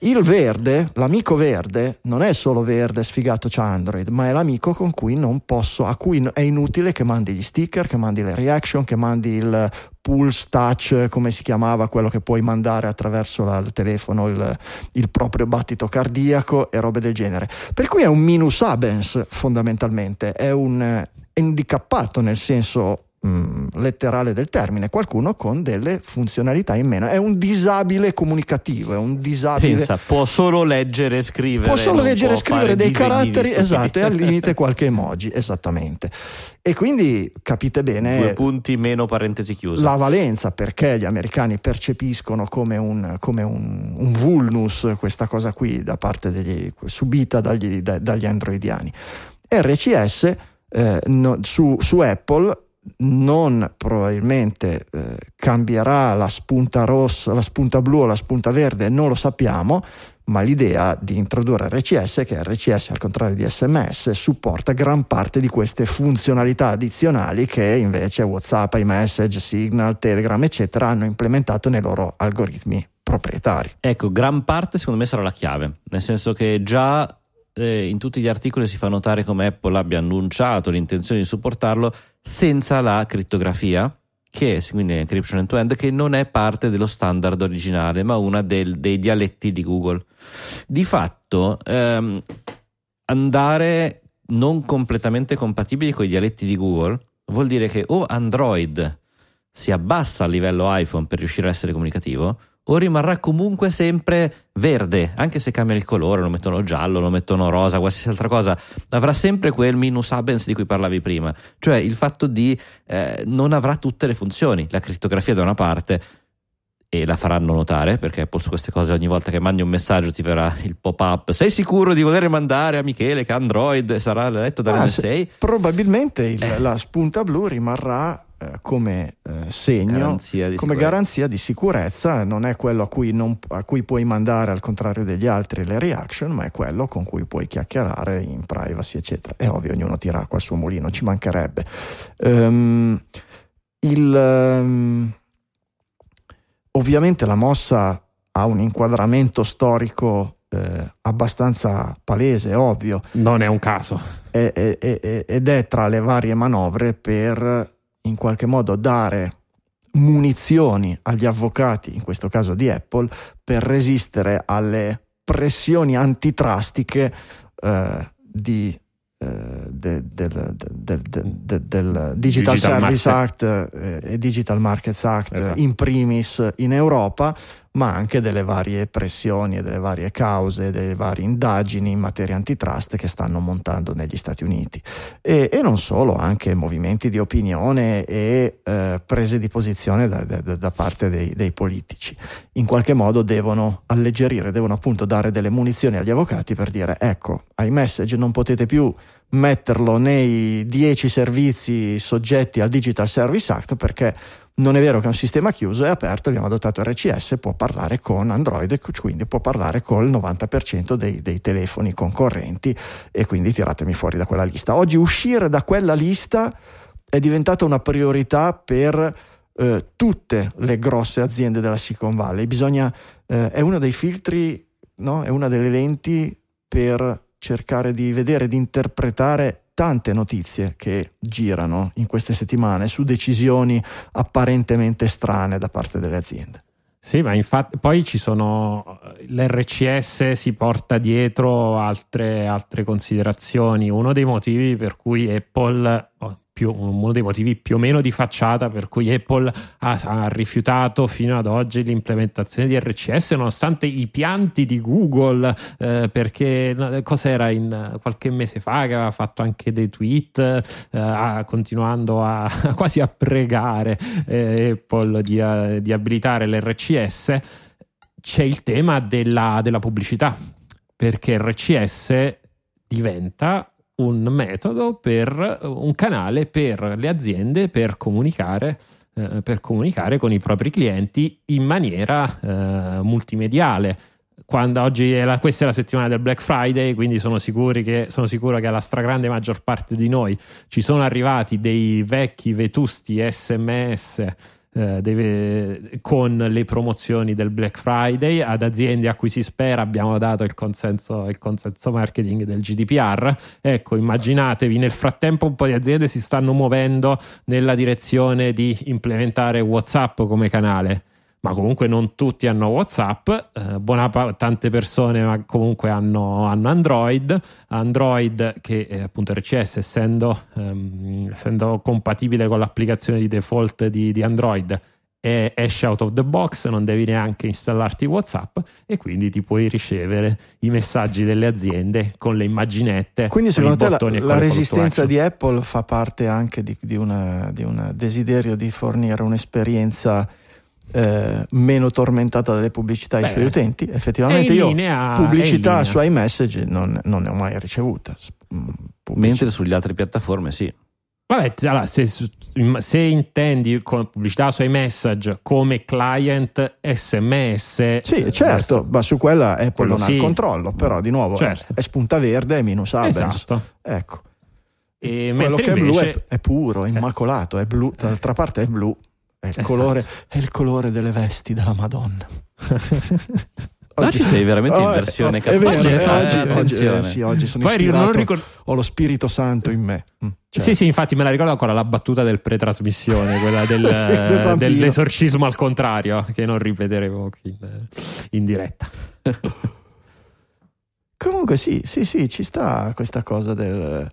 Il verde, l'amico verde, non è solo verde sfigato c'è Android, ma è l'amico con cui non posso, a cui è inutile che mandi gli sticker, che mandi le reaction, che mandi il pulse touch, come si chiamava, quello che puoi mandare attraverso la, il telefono, il, il, proprio battito cardiaco e robe del genere. Per cui è un minus abens fondamentalmente, è un è indicappato nel senso mh, mm, letterale del termine, qualcuno con delle funzionalità in meno. È un disabile comunicativo, è un disabile. Pensa, può solo leggere e scrivere. Può solo leggere e scrivere dei caratteri, esatto, e al [laughs] limite qualche emoji, esattamente. E quindi capite bene. Due punti meno parentesi chiuse. La valenza, perché gli americani percepiscono come un, come un, un vulnus questa cosa qui da parte degli, subita dagli, da, dagli androidiani. RCS eh, no, su, su Apple non probabilmente eh, cambierà la spunta rossa, la spunta blu o la spunta verde, non lo sappiamo, ma l'idea di introdurre RCS, che RCS al contrario di SMS, supporta gran parte di queste funzionalità addizionali che invece WhatsApp, iMessage, Signal, Telegram, eccetera, hanno implementato nei loro algoritmi proprietari. Ecco, gran parte secondo me sarà la chiave, nel senso che già eh, in tutti gli articoli si fa notare come Apple abbia annunciato l'intenzione di supportarlo senza la crittografia, che quindi encryption end-to-end, che non è parte dello standard originale, ma una del, dei dialetti di Google. Di fatto, ehm, andare non completamente compatibili con i dialetti di Google vuol dire che o Android si abbassa a livello iPhone per riuscire a essere comunicativo, o rimarrà comunque sempre verde, anche se cambiano il colore, lo mettono giallo, lo mettono rosa, qualsiasi altra cosa, avrà sempre quel minus abens di cui parlavi prima, cioè il fatto di eh, non avrà tutte le funzioni, la crittografia da una parte e la faranno notare perché Apple su queste cose ogni volta che mandi un messaggio ti verrà il pop-up sei sicuro di voler mandare a Michele che Android sarà letto dall'NSA? Ah, probabilmente il, eh. la spunta blu rimarrà eh, come eh, segno, garanzia come garanzia di sicurezza, non è quello a cui, non, a cui, puoi mandare al contrario degli altri le reaction, ma è quello con cui puoi chiacchierare in privacy, eccetera. È ovvio, ognuno tira acqua al suo mulino, ci mancherebbe. Um, il, um, ovviamente la mossa ha un inquadramento storico eh, abbastanza palese, ovvio. Non è un caso. È, è, è, ed è tra le varie manovre per in qualche modo dare munizioni agli avvocati, in questo caso di Apple, per resistere alle pressioni antitrustiche eh, di, eh, de, del, del, del, del, Digital, Digital Service Market. Act eh, e Digital Markets Act esatto. in primis in Europa, ma anche delle varie pressioni e delle varie cause, delle varie indagini in materia antitrust che stanno montando negli Stati Uniti. E, e non solo, anche movimenti di opinione e eh, prese di posizione da, da, da parte dei, dei, politici. In qualche modo devono alleggerire, devono appunto dare delle munizioni agli avvocati per dire ecco, ai message non potete più metterlo nei 10 servizi soggetti al Digital Service Act perché non è vero che è un sistema chiuso, è aperto, abbiamo adottato RCS, può parlare con Android, quindi può parlare col 90% dei, dei, telefoni concorrenti e quindi tiratemi fuori da quella lista. Oggi uscire da quella lista è diventata una priorità per eh, tutte le grosse aziende della Silicon Valley. Bisogna, eh, è uno dei filtri, no? è una delle lenti per cercare di vedere, di interpretare tante notizie che girano in queste settimane su decisioni apparentemente strane da parte delle aziende. Sì, ma infatti poi ci sono l'RCS si porta dietro altre, altre considerazioni. Uno dei motivi per cui Apple oh, più, uno dei motivi più o meno di facciata per cui Apple ha, ha, rifiutato fino ad oggi l'implementazione di RCS nonostante i pianti di Google eh, perché cos'era in qualche mese fa che aveva fatto anche dei tweet eh, continuando a, [laughs] quasi a pregare eh, Apple di, eh, di, abilitare l'RCS c'è il tema della, della pubblicità perché RCS diventa un metodo per un canale per le aziende per comunicare, eh, per comunicare con i propri clienti in maniera eh, multimediale. Quando oggi è la, questa è la settimana del Black Friday, quindi sono, che, sono sicuro che alla stragrande maggior parte di noi ci sono arrivati dei vecchi vetusti sms eh, deve, con le promozioni del Black Friday ad aziende a cui si spera abbiamo dato il consenso, il consenso marketing del GDPR ecco immaginatevi nel frattempo un po' di aziende si stanno muovendo nella direzione di implementare Whatsapp come canale ma comunque non tutti hanno WhatsApp, eh, buona pa- tante persone ma comunque hanno, hanno Android, Android che eh, appunto RCS essendo, ehm, essendo, compatibile con l'applicazione di default di, di Android è, esce out of the box, non devi neanche installarti WhatsApp e quindi ti puoi ricevere i messaggi delle aziende con le immaginette. Quindi secondo te la, la resistenza di Apple fa parte anche di, di, una, di un desiderio di fornire un'esperienza eh, meno tormentata dalle pubblicità ai Beh, suoi utenti. Effettivamente io linea, pubblicità su iMessage non, non, ne ho mai ricevuta. Mm, Mentre sulle altre piattaforme sì. Vabbè, allora, se, se, intendi con pubblicità su iMessage come client SMS, sì, certo, adesso, ma su quella Apple non sì. ha il controllo, però di nuovo certo. è spunta verde e minus abens. Esatto. Ecco. E quello che è blu è, è puro, è immacolato, è blu, d'altra parte è blu. È il, esatto. colore, è il colore delle vesti della Madonna. Oggi sei veramente in versione oh, vero, oggi, eh, oggi, oggi, eh, sì, oggi sono Poi ispirato, ricordo... ho lo Spirito Santo in me. Mm, cioè. Sì, sì, infatti me la ricordo ancora la battuta del pretrasmissione, quella del, [laughs] sì, dell'esorcismo al contrario, che non ripeteremo qui in, in diretta. [laughs] Comunque sì, sì, sì, ci sta questa cosa del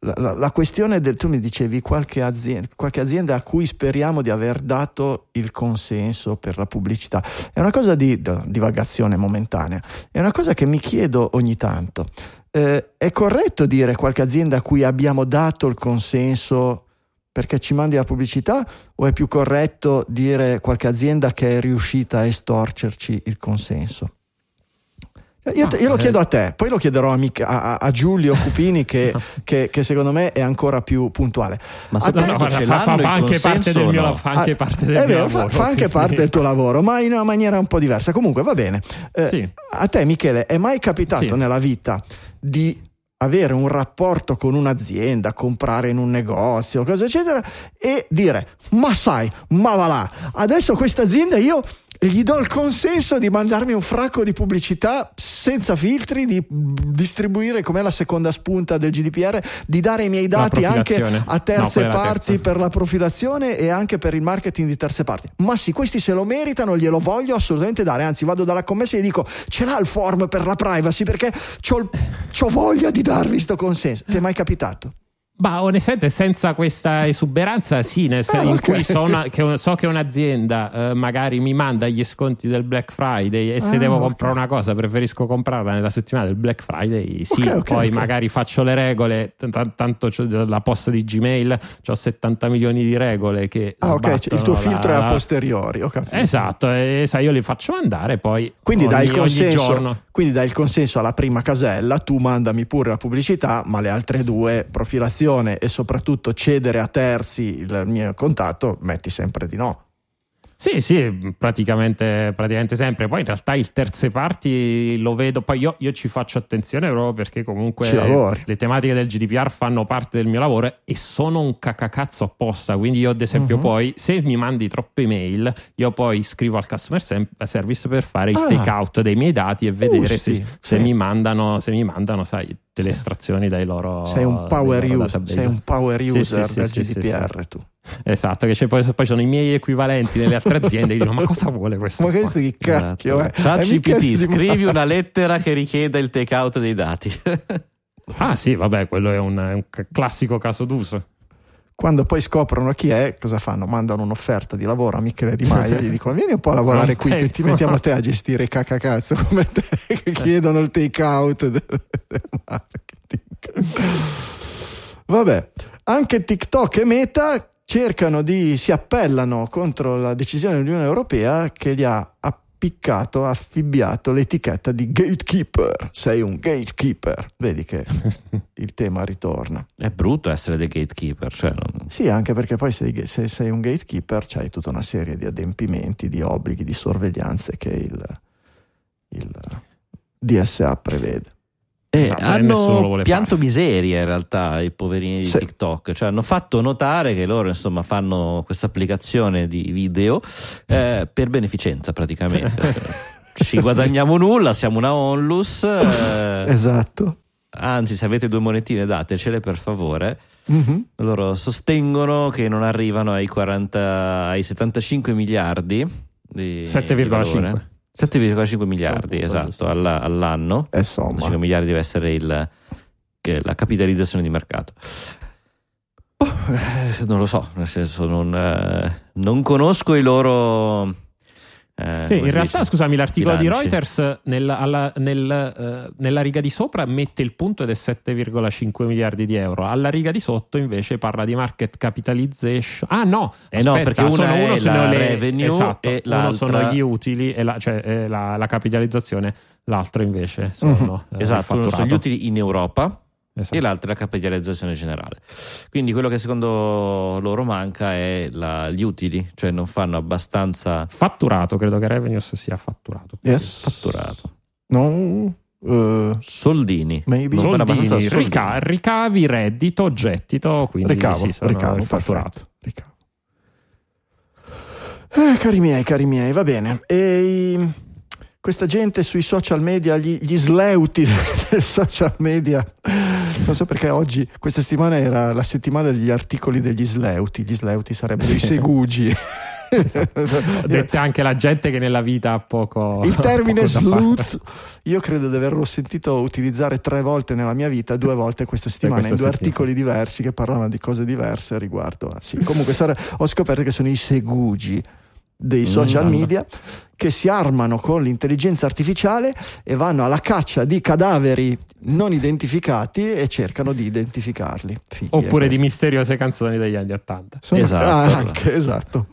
la, la, la, questione del, tu mi dicevi, qualche azienda, qualche azienda, a cui speriamo di aver dato il consenso per la pubblicità, è una cosa di, di divagazione momentanea, è una cosa che mi chiedo ogni tanto. Eh, è corretto dire qualche azienda a cui abbiamo dato il consenso perché ci mandi la pubblicità o è più corretto dire qualche azienda che è riuscita a estorcerci il consenso? Io, te, io, lo chiedo a te, poi lo chiederò a, a, a Giulio Cupini che, [laughs] che, che, secondo me è ancora più puntuale. Ma se te, no, guarda, fa, fa, fa, anche parte del mio, fa anche parte del è mio vero, lavoro. Fa, fa anche parte del tuo lavoro, ma in una maniera un po' diversa. Comunque va bene. Eh, sì. A te Michele è mai capitato sì. nella vita di avere un rapporto con un'azienda, comprare in un negozio, cosa eccetera, e dire, ma sai, ma va là, adesso questa azienda io gli do il consenso di mandarmi un fracco di pubblicità senza filtri, di distribuire come la seconda spunta del GDPR, di dare i miei dati anche a terze no, parti per la profilazione e anche per il marketing di terze parti. Ma sì, questi se lo meritano, glielo voglio assolutamente dare. Anzi, vado dalla commessa e gli dico: ce l'ha il form per la privacy perché ho voglia di darvi questo consenso. Ti è mai capitato? Ma onestamente senza questa esuberanza sì, nel senso Ah, in ok. cui so, una- che- so che un'azienda eh, magari mi manda gli sconti del Black Friday e se Ah, devo ok. comprare una cosa preferisco comprarla nella settimana del Black Friday, sì, Ok, ok, poi magari faccio le regole, t- tanto la posta di Gmail, ho 70 milioni di regole che... Ah, ok, cioè, il tuo sbattono filtro è la- a posteriori. ho capito. Esatto, e sai, io li faccio mandare poi Quindi ogni, dai, il consenso, quindi dai il consenso alla prima casella, tu mandami pure la pubblicità, ma le altre due, profilazione e soprattutto cedere a terzi il mio contatto, metti sempre di no. Sì, sì, praticamente, praticamente sempre. Poi in realtà il terze parti lo vedo, poi io, io ci faccio attenzione proprio perché comunque le tematiche del GDPR fanno parte del mio lavoro e sono un cacacazzo apposta. Quindi io ad esempio Mhm. poi se mi mandi troppe mail, io poi scrivo al customer service per fare il Ah. take out dei miei dati e vedere sì, se, se sì. mi mandano, se mi mandano, sai, delle estrazioni dai loro Sei un power, user, sei un power Sì, user sì, sì, del sì, sì, GDPR tu. Esatto, che c'è poi, poi sono i miei equivalenti nelle altre [laughs] aziende che dicono ma cosa vuole questo? Ma qua?" questo che cacchio è? Chat È mica GPT, di- scrivi una lettera che richieda il take out dei dati. [laughs] Ah sì, vabbè, quello è un, è un classico caso d'uso. Quando poi scoprono chi è, cosa fanno? Mandano un'offerta di lavoro a Michele Di Maio e gli dicono vieni un po' a lavorare Non qui che ti mettiamo te a gestire i cacacazzo come te che [laughs] chiedono il take out del, del marketing. Vabbè, anche TikTok e Meta cercano di, si appellano contro la decisione dell'Unione Europea che gli ha appiccato, affibbiato l'etichetta di gatekeeper. Sei un gatekeeper. Vedi che [laughs] il tema ritorna. È brutto essere dei gatekeeper. Cioè non- Sì, anche perché poi sei- se sei un gatekeeper c'hai tutta una serie di adempimenti, di obblighi, di sorveglianze che il, il DSA prevede. Eh, hanno pianto fare. miseria in realtà i poverini di Sì. TikTok, cioè hanno fatto notare che loro insomma fanno questa applicazione di video eh, per beneficenza praticamente. Cioè, [laughs] ci guadagniamo nulla, siamo una onlus, eh, Esatto. anzi se avete due monetine datecele per favore. Mhm. Loro sostengono che non arrivano ai 40, ai 75 miliardi di 7,5. Di valore. 7,5 miliardi, Oh, esatto, alla- all'anno. Eh, Insomma, 5 miliardi deve essere il- che- la capitalizzazione di mercato. Oh, eh, non lo so, nel senso non, eh, non conosco i loro... eh, Sì, in si realtà, dice? scusami, l'articolo di Bilanci. Reuters nel- alla, nel, eh, nella riga di sopra mette il punto ed è 7,5 miliardi di euro. Alla riga di sotto invece parla di market capitalization. Ah no, Eh no, aspetta, perché una sono, uno sono le revenue esatto, e uno sono l'altra- gli utili, e la, cioè eh, la, la capitalizzazione, l'altro invece sono eh, il Esatto, sono gli utili in Europa Esatto. e l'altro è la capitalizzazione generale. Quindi quello che secondo loro manca è la- gli utili, cioè non fanno abbastanza Fatturato, credo che Revenues sia fatturato. Yes. fatturato. No, eh, Soldini. Maybe. Soldini, rica- ricavi, reddito, gettito, quindi ricavo, sì, sono ricavo, fatturato. ricavo. Eh, cari miei, cari miei, va bene. E questa gente sui social media, gli, gli sleuti [laughs] del social media, non so perché oggi, questa settimana era la settimana degli articoli degli sleuti, gli sleuti sarebbero i segugi. Dette anche la gente che nella vita ha poco. Il termine [laughs] poco sleuth, io credo di averlo sentito utilizzare tre volte nella mia vita, due volte questa settimana, in due settimana. articoli diversi che parlavano di cose diverse riguardo. sì. Comunque ho scoperto che sono i segugi dei social Mm. media che si armano con l'intelligenza artificiale e vanno alla caccia di cadaveri non identificati e cercano di identificarli. Fighi, Oppure di misteriose canzoni degli anni Ottanta. Esatto. Ah, anche, esatto.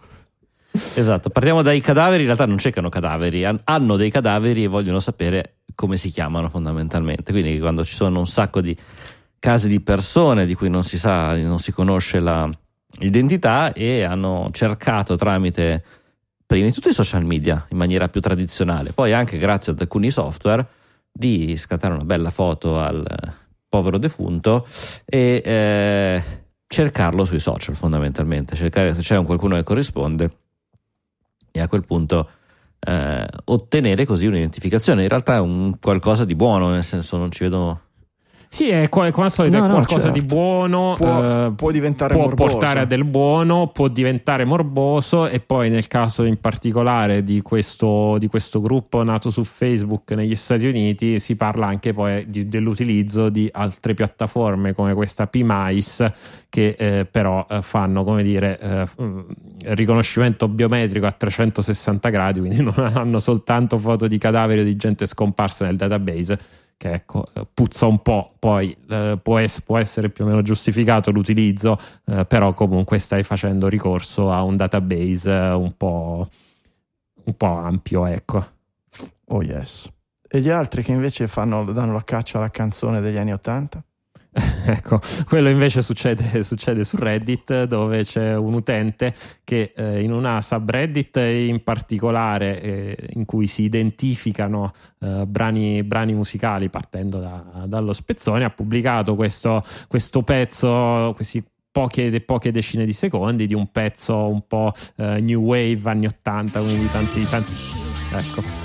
Esatto, partiamo dai cadaveri, in realtà non cercano cadaveri, han- hanno dei cadaveri e vogliono sapere come si chiamano fondamentalmente. Quindi quando ci sono un sacco di casi di persone di cui non si sa, non si conosce la identità e hanno cercato tramite prima di tutto i social media in maniera più tradizionale, poi anche grazie ad alcuni software di scattare una bella foto al eh, povero defunto e eh, cercarlo sui social fondamentalmente, cercare se c'è un qualcuno che corrisponde e a quel punto eh, ottenere così un'identificazione. In realtà è un qualcosa di buono, nel senso non ci vedo Sì, è come al solito No, è no, qualcosa certo. di buono. Può- eh, può diventare può morboso. portare a del buono, può diventare morboso. E poi, nel caso in particolare di questo, di questo gruppo nato su Facebook negli Stati Uniti, si parla anche poi di- dell'utilizzo di altre piattaforme come questa PMICE che eh, però eh, fanno come dire eh, mm, riconoscimento biometrico a 360 gradi, quindi [laughs] non hanno soltanto foto di cadaveri o di gente scomparsa nel database che ecco, eh, puzza un po', poi eh, può, ess- può essere più o meno giustificato l'utilizzo, eh, però comunque stai facendo ricorso a un database eh, un po', un po' ampio, ecco. Oh yes. E gli altri che invece fanno, danno la caccia alla canzone degli anni Ottanta? [laughs] ecco, quello invece succede, [laughs] succede su Reddit dove c'è un utente che eh, in una subreddit in particolare eh, in cui si identificano eh, brani, brani musicali partendo da- dallo spezzone ha pubblicato questo, questo pezzo, questi poche, poche decine di secondi di un pezzo un po' eh, new wave anni 80 quindi tanti, tanti ecco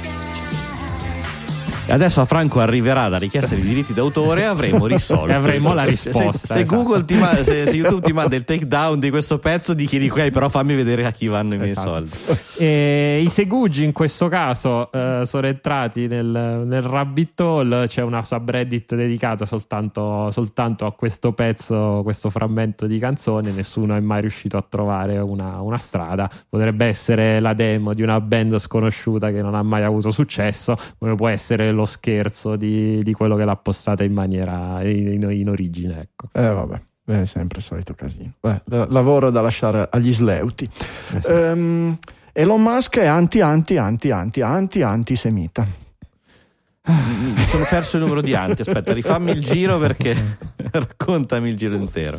Adesso a Franco arriverà la richiesta di diritti d'autore e avremo risolto. E [laughs] avremo la risposta, Se, se esatto. Google ti ma- se, se YouTube ti manda il [laughs] takedown di questo pezzo, di chiedi ok, però fammi vedere a chi vanno i miei Esatto. soldi. E I segugi in questo caso eh, sono entrati nel, nel rabbit hole, c'è una subreddit dedicata soltanto, soltanto a questo pezzo, questo frammento di canzone, nessuno è mai riuscito a trovare una, una strada, potrebbe essere la demo di una band sconosciuta che non ha mai avuto successo, come può essere lo scherzo di, di quello che l'ha postata in maniera in, in origine. Ecco. Eh vabbè, è sempre il solito casino. Beh, la- lavoro da lasciare agli sleuti. Ehm, Elon Musk è anti anti anti anti anti antisemita. Mi sono perso il numero di anti. Aspetta, rifammi il giro perché [laughs] raccontami il giro intero.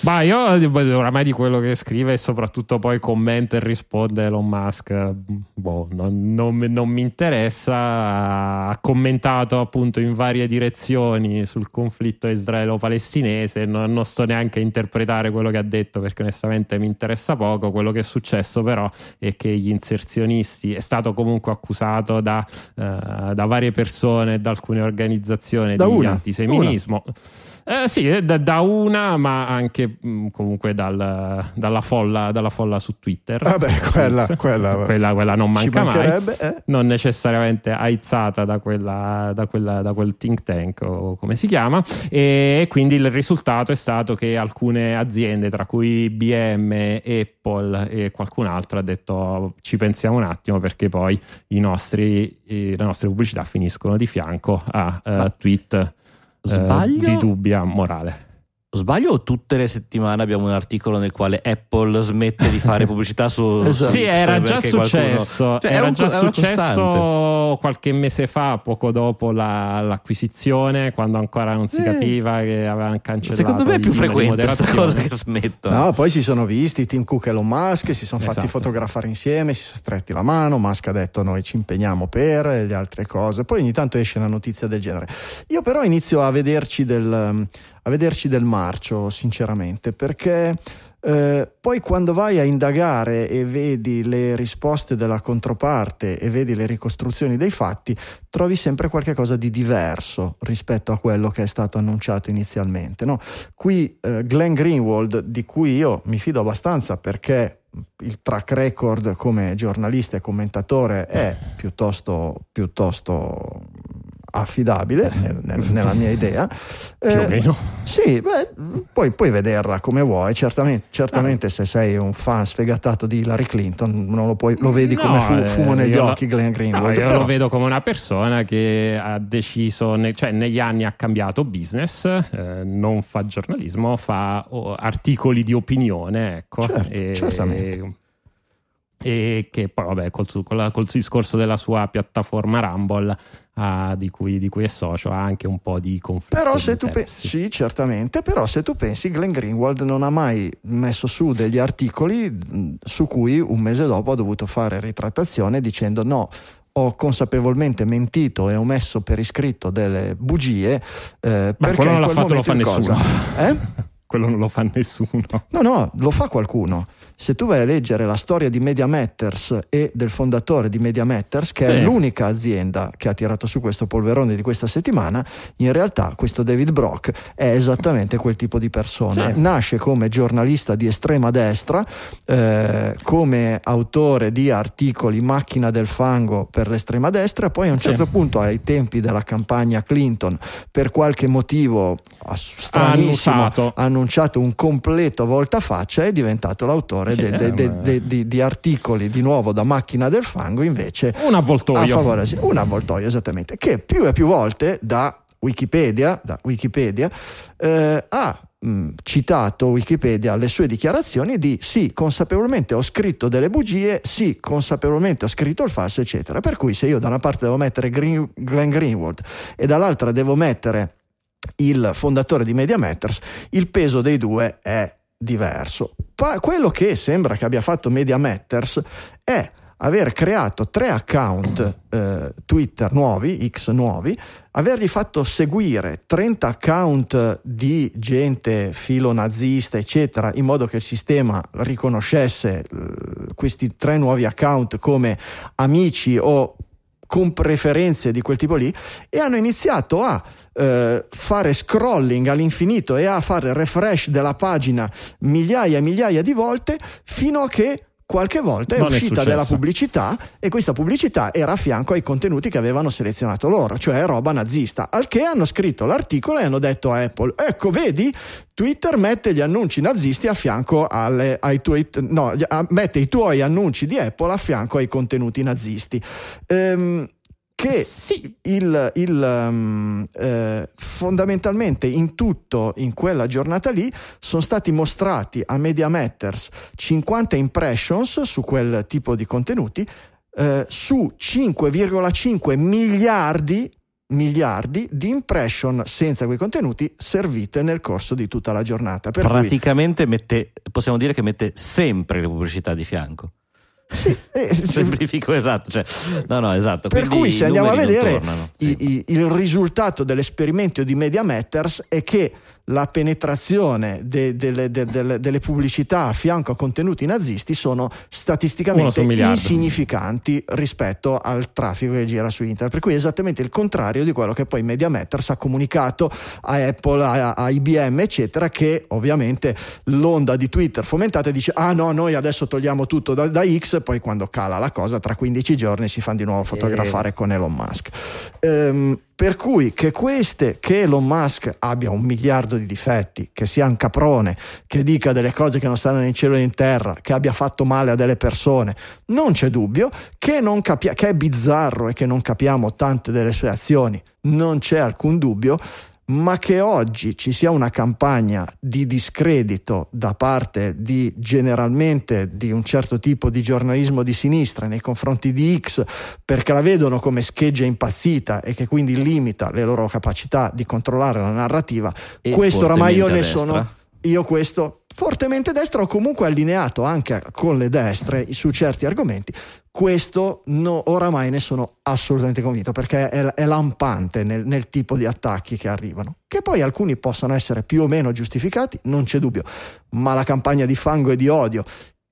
Ma io beh, oramai di quello che scrive e soprattutto poi commenta e risponde Elon Musk, boh, non, non mi- non mi interessa. Ha commentato appunto in varie direzioni sul conflitto israelo-palestinese. Non, non sto neanche a interpretare quello che ha detto perché onestamente mi interessa poco. Quello che è successo però è che gli inserzionisti è stato comunque accusato da, eh, da varie persone da alcune organizzazioni Da di una, antisemitismo. Eh, sì, da, da una, ma anche mh, comunque dal- dalla, folla, dalla folla su Twitter. Vabbè, Su quella, quella, quella, quella non manca mai. eh? Non necessariamente aizzata da, quella, da, quella- da quel think tank o come si chiama, e quindi il risultato è stato che alcune aziende, tra cui IBM, Apple e qualcun altro, ha detto ci pensiamo un attimo perché poi i nostri, eh, le nostre pubblicità finiscono di fianco a eh, tweet eh, Sbaglio? di dubbia morale. Sbaglio o tutte le settimane abbiamo un articolo nel quale Apple smette di fare pubblicità su, [laughs] Esatto. Sì, era già perché qualcuno- successo, Cioè, è era un- già successo qualche mese fa, poco dopo la- l'acquisizione, quando ancora non si Eh. capiva che avevano cancellato. Secondo me è più frequente questa cosa che smettono. No, poi si sono visti Tim Cook e Elon Musk, si sono fatti Esatto. fotografare insieme, si sono stretti la mano, Musk ha detto noi ci impegniamo per e le altre cose, poi ogni tanto esce una notizia del genere. Io però inizio a vederci del, a vederci del marcio, sinceramente, perché eh, poi quando vai a indagare e vedi le risposte della controparte e vedi le ricostruzioni dei fatti, trovi sempre qualcosa di diverso rispetto a quello che è stato annunciato inizialmente. no? Qui eh, Glenn Greenwald, di cui io mi fido abbastanza perché il track record come giornalista e commentatore è piuttosto, piuttosto affidabile nel- nel- nella mia idea. [laughs] Più o Eh, meno. sì, beh, poi puoi vederla come vuoi. Certamente, certamente se sei un fan sfegatato di Hillary Clinton, non lo, puoi, lo vedi come No, fu- eh, fumo negli occhi Glenn No, Greenwald. io però- lo vedo come una persona che ha deciso, ne- cioè negli anni ha cambiato business, eh, non fa giornalismo, fa oh, articoli di opinione, ecco. Certo, e, certamente. e che poi, vabbè, col, la- col discorso della sua piattaforma Rumble, ah, di, cui, di cui è socio, ha anche un po' di conflitto. Però se tu pensi, sì, certamente, però se tu pensi, Glenn Greenwald non ha mai messo su degli articoli mh, su cui un mese dopo ha dovuto fare ritrattazione dicendo no. Ho consapevolmente mentito e ho messo per iscritto delle bugie eh, perché quello non l'ha fatto, lo fa nessuno. Eh? [laughs] quello non lo fa nessuno. No, no, lo fa qualcuno. Se tu vai a leggere la storia di Media Matters e del fondatore di Media Matters, che Sì. è l'unica azienda che ha tirato su questo polverone di questa settimana, in realtà questo David Brock è esattamente quel tipo di persona. Sì. Nasce come giornalista di estrema destra, eh, come autore di articoli macchina del fango per l'estrema destra, poi a un Sì. certo punto ai tempi della campagna Clinton, per qualche motivo ass- stranissimo, ha annunciato un completo voltafaccia è diventato l'autore de- de- eh, de- di, di articoli di nuovo da macchina del fango invece Un avvoltoio. favore un avvoltoio esattamente che più e più volte da Wikipedia, da Wikipedia eh, ha mh, citato Wikipedia le sue dichiarazioni di sì, consapevolmente ho scritto delle bugie, sì, consapevolmente ho scritto il falso, eccetera. Per cui se io da una parte devo mettere Green- Glenn Greenwald e dall'altra devo mettere il fondatore di Media Matters, il peso dei due è diverso. Pa- quello che sembra che abbia fatto Media Matters è aver creato tre account eh, Twitter nuovi, X nuovi, avergli fatto seguire 30 account di gente filonazista, eccetera, in modo che il sistema riconoscesse eh, questi tre nuovi account come amici o con preferenze di quel tipo lì e hanno iniziato a eh, fare scrolling all'infinito e a fare refresh della pagina migliaia e migliaia di volte fino a che qualche volta è Non è uscita successo. della pubblicità e questa pubblicità era a fianco ai contenuti che avevano selezionato loro, cioè roba nazista. Al che hanno scritto l'articolo e hanno detto a Apple: Ecco, vedi, Twitter mette gli annunci nazisti a fianco alle, ai tuoi, no, mette i tuoi annunci di Apple a fianco ai contenuti nazisti. Ehm, che Sì. il, il, um, eh, fondamentalmente in tutto in quella giornata lì sono stati mostrati a Media Matters 50 impressions su quel tipo di contenuti eh, su 5,5 miliardi miliardi di impression senza quei contenuti servite nel corso di tutta la giornata per cui Praticamente mette, possiamo dire che mette sempre le pubblicità di fianco. Eh, [laughs] Semplifico esatto. Cioè, no, no, esatto. Per Quindi cui i se andiamo a vedere tornano, i- sì. i- il risultato dell'esperimento di Media Matters è che la penetrazione de- delle, de- delle- delle pubblicità a fianco a contenuti nazisti sono statisticamente insignificanti rispetto al traffico che gira su internet. Per cui è esattamente il contrario di quello che poi Media Matters ha comunicato a Apple, a, a IBM, eccetera, che ovviamente l'onda di Twitter fomentata dice ah no, noi adesso togliamo tutto da, da X, poi quando cala la cosa tra 15 giorni si fanno di nuovo fotografare con Elon Musk. Ehm, per cui che queste, che Elon Musk abbia un miliardo di difetti, che sia un caprone, che dica delle cose che non stanno né in cielo né in terra, che abbia fatto male a delle persone, non c'è dubbio, che, non capia- che è bizzarro e che non capiamo tante delle sue azioni, non c'è alcun dubbio, ma che oggi ci sia una campagna di discredito da parte di generalmente di un certo tipo di giornalismo di sinistra nei confronti di X perché la vedono come scheggia impazzita e che quindi limita le loro capacità di controllare la narrativa. E questo oramai io ne sono io questo fortemente destra o comunque allineato anche con le destre su certi argomenti. Questo no, oramai ne sono assolutamente convinto perché è, è lampante nel, nel tipo di attacchi che arrivano. Che poi alcuni possono essere più o meno giustificati, non c'è dubbio, ma la campagna di fango e di odio,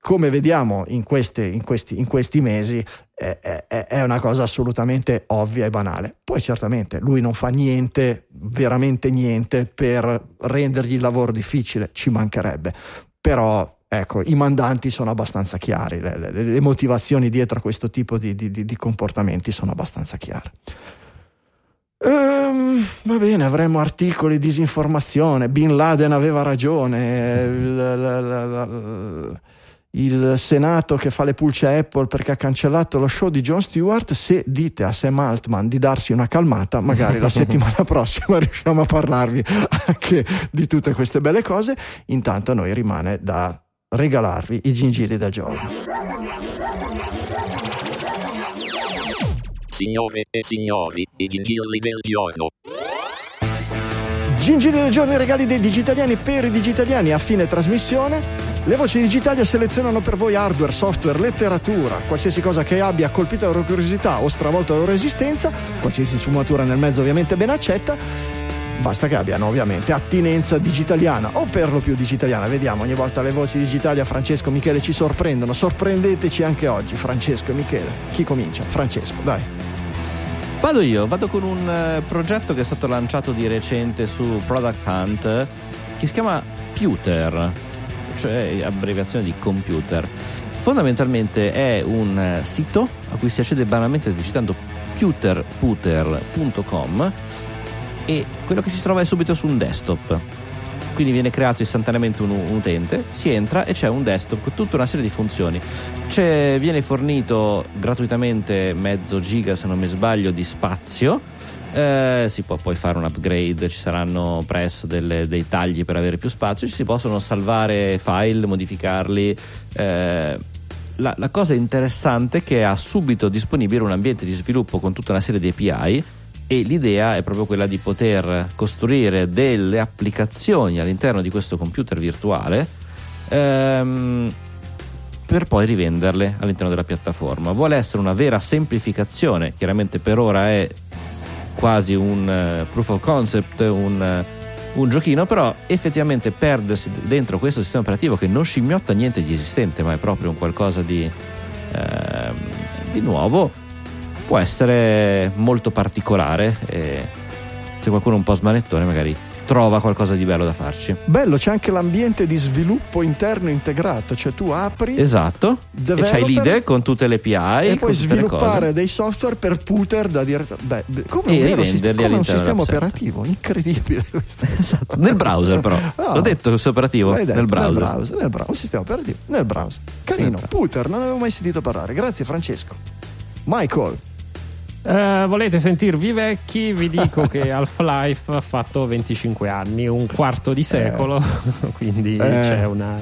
come vediamo in, queste- in questi, in questi mesi, è, è- è una cosa assolutamente ovvia e banale. Poi certamente lui non fa niente, veramente niente, per rendergli il lavoro difficile, ci mancherebbe. Però ecco, i mandanti sono abbastanza chiari, le, le- le motivazioni dietro a questo tipo di, di- di- comportamenti sono abbastanza chiare. Ehm, va bene, avremo articoli di disinformazione. Bin Laden aveva ragione. la- la- la- la- il Senato che fa le pulce a Apple perché ha cancellato lo show di Jon Stewart. Se dite a Sam Altman di darsi una calmata, magari la [laughs] settimana prossima riusciamo a parlarvi anche di tutte queste belle cose. Intanto a noi rimane da regalarvi i gingilli del giorno. Signore e signori, i gingilli del giorno. Gingilli del giorno, i regali dei digitaliani per i digitaliani a fine trasmissione. Le voci digitali selezionano per voi hardware, software, letteratura, qualsiasi cosa che abbia colpito la loro curiosità o stravolto la loro esistenza, qualsiasi sfumatura nel mezzo ovviamente ben accetta. Basta che abbiano ovviamente attinenza digitaliana o per lo più digitaliana. Vediamo, ogni volta le voci digitali a Francesco e Michele ci sorprendono. Sorprendeteci anche oggi, Francesco e Michele. Chi comincia? Francesco, dai. Vado io, vado con un eh, progetto che è stato lanciato di recente su Product Hunt che si chiama Pewter, cioè abbreviazione di computer. Fondamentalmente è un eh, sito a cui si accede banalmente digitando pewterputer.com e quello che si trova è subito su un desktop. Quindi viene creato istantaneamente un, un utente, si entra e c'è un desktop con tutta una serie di funzioni. C'è, viene fornito gratuitamente mezzo giga, se non mi sbaglio, di spazio. Eh, si può poi fare un upgrade, ci saranno presso delle, dei tagli per avere più spazio, ci si possono salvare file, modificarli. Eh, la, la cosa interessante è che ha subito disponibile un ambiente di sviluppo con tutta una serie di API e l'idea è proprio quella di poter costruire delle applicazioni all'interno di questo computer virtuale ehm, per poi rivenderle all'interno della piattaforma. Vuole essere una vera semplificazione, chiaramente per ora è quasi un uh, proof of concept, un, uh, un, giochino, però effettivamente perdersi dentro questo sistema operativo che non scimmiotta niente di esistente, ma è proprio un qualcosa di, uh, di nuovo può essere molto particolare e se qualcuno è un po' smanettone magari trova qualcosa di bello da farci. Bello, c'è anche l'ambiente di sviluppo interno integrato, cioè tu apri Esatto. E c'hai l'IDE con tutte le API e puoi sviluppare dei software per Puter da direttamente Beh, come, un, vero sistema, come un sistema operativo, incredibile [laughs] esatto. Nel browser però. No. [laughs] L'ho detto questo operativo detto, nel, browser. nel browser. Nel browser, un sistema operativo nel browser. Carino, browser. Puter, non avevo mai sentito parlare. Grazie Francesco. Michael Uh, volete sentirvi vecchi? Vi dico che [laughs] Half-Life ha fatto 25 anni, un quarto di secolo, eh. [laughs] quindi eh. c'è una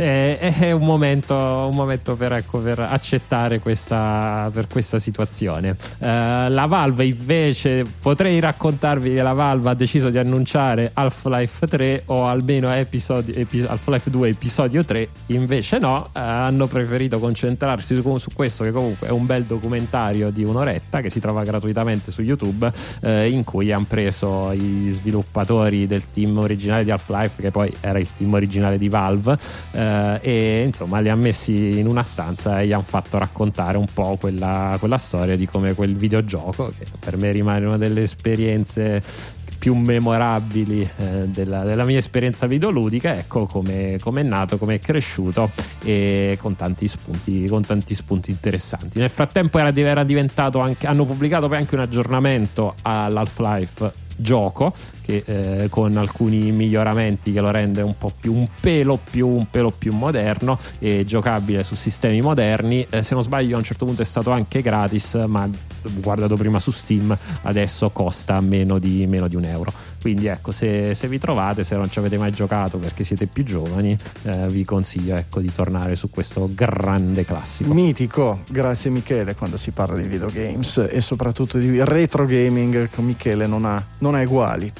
è, è un, momento, un momento per, ecco, per, accettare questa, per questa situazione. Uh, la Valve invece potrei raccontarvi che la Valve ha deciso di annunciare Half-Life 3 o almeno episodi, epi, Half-Life 2 episodio 3, invece no, uh, hanno preferito concentrarsi su, su, questo che comunque è un bel documentario di un'oretta che si trova gratuitamente su YouTube uh, in cui hanno preso i sviluppatori del team originale di Half-Life che poi era il team originale di Valve eh, e insomma li ha messi in una stanza e gli hanno fatto raccontare un po' quella, quella storia di come quel videogioco che per me rimane una delle esperienze più memorabili eh, della, della, mia esperienza videoludica, ecco come è nato, come è cresciuto e con tanti spunti, con tanti spunti interessanti. Nel frattempo era, era diventato anche, hanno pubblicato poi anche un aggiornamento all'Half-Life gioco che eh, con alcuni miglioramenti che lo rende un po' più un pelo più un pelo più moderno e giocabile su sistemi moderni. Eh, se non sbaglio a un certo punto è stato anche gratis ma guardato prima su Steam adesso costa meno di, meno di un euro. Quindi ecco se, se, vi trovate se non ci avete mai giocato perché siete più giovani eh, vi consiglio ecco di tornare su questo grande classico. Mitico grazie Michele quando si parla di videogames e soprattutto di retro gaming Michele non ha, non ha uguali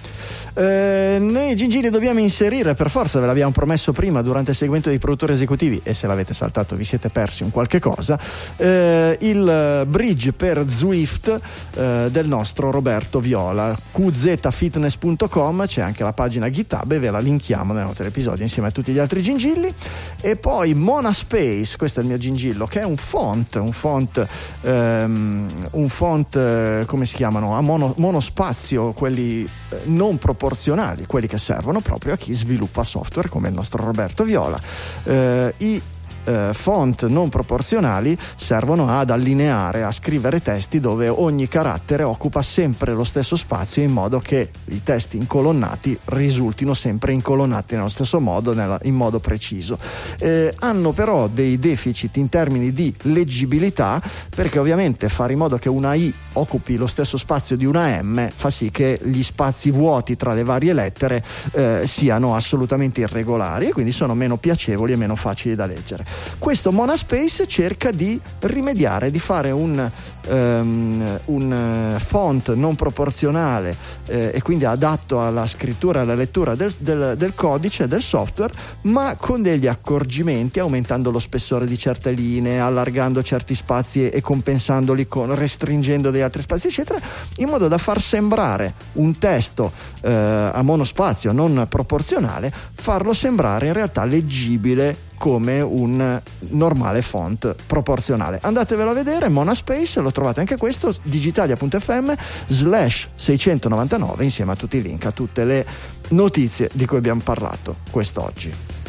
eh, noi Gingili dobbiamo inserire per forza, ve l'abbiamo promesso prima durante il segmento dei produttori esecutivi e se l'avete saltato vi siete persi un qualche cosa, eh, il bridge per Zwift eh, del nostro Roberto Viola, qzfitness.com, c'è anche la pagina GitHub e ve la linkiamo nel nostro episodio insieme a tutti gli altri gingilli e poi Monaspace, questo è il mio gingillo, che è un font, un font, ehm, un font eh, come si chiamano? A mono, monospazio, quelli eh, non proporzionali proporzionali, quelli che servono proprio a chi sviluppa software come il nostro Roberto Viola. Eh, I eh, font non proporzionali servono ad allineare, a scrivere testi dove ogni carattere occupa sempre lo stesso spazio in modo che i testi incolonnati risultino sempre incolonnati nello stesso modo, nella, in modo preciso. Eh, hanno però dei deficit in termini di leggibilità perché ovviamente fare in modo che una I occupi lo stesso spazio di una M fa sì che gli spazi vuoti tra le varie lettere eh, siano assolutamente irregolari e quindi sono meno piacevoli e meno facili da leggere. Questo Monaspace cerca di rimediare, di fare un, ehm, un eh, font non proporzionale eh, e quindi adatto alla scrittura e alla lettura del, del- del codice, del software, ma con degli accorgimenti, aumentando lo spessore di certe linee, allargando certi spazi e compensandoli con restringendo degli altri spazi, eccetera, in modo da far sembrare un testo eh, a monospazio non proporzionale, farlo sembrare in realtà leggibile come un normale font proporzionale. Andatevelo a vedere, Monaspace, lo trovate anche questo, digitalia.fm slash 699 insieme a tutti i link, a tutte le notizie di cui abbiamo parlato quest'oggi.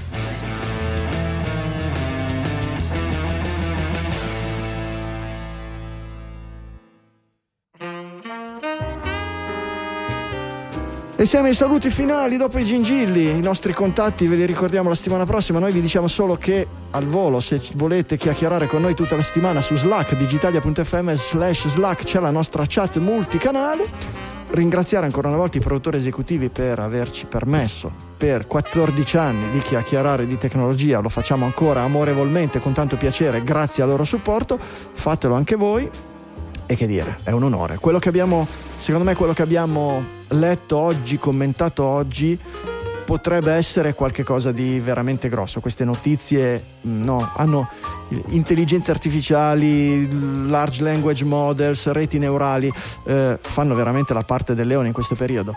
E siamo ai saluti finali dopo i gingilli. I nostri contatti ve li ricordiamo la settimana prossima. Noi vi diciamo solo che al volo, se volete chiacchierare con noi tutta la settimana su Slack, digitalia.fm slash Slack, c'è la nostra chat multicanale. Ringraziare ancora una volta i produttori esecutivi per averci permesso per 14 anni di chiacchierare di tecnologia. Lo facciamo ancora amorevolmente, con tanto piacere, grazie al loro supporto. Fatelo anche voi. E che dire, è un onore. Quello che abbiamo, secondo me, quello che abbiamo letto oggi, commentato oggi, potrebbe essere qualcosa di veramente grosso. Queste notizie mh, no, hanno intelligenze artificiali, large language models, reti neurali, eh, fanno veramente la parte del leone in questo periodo.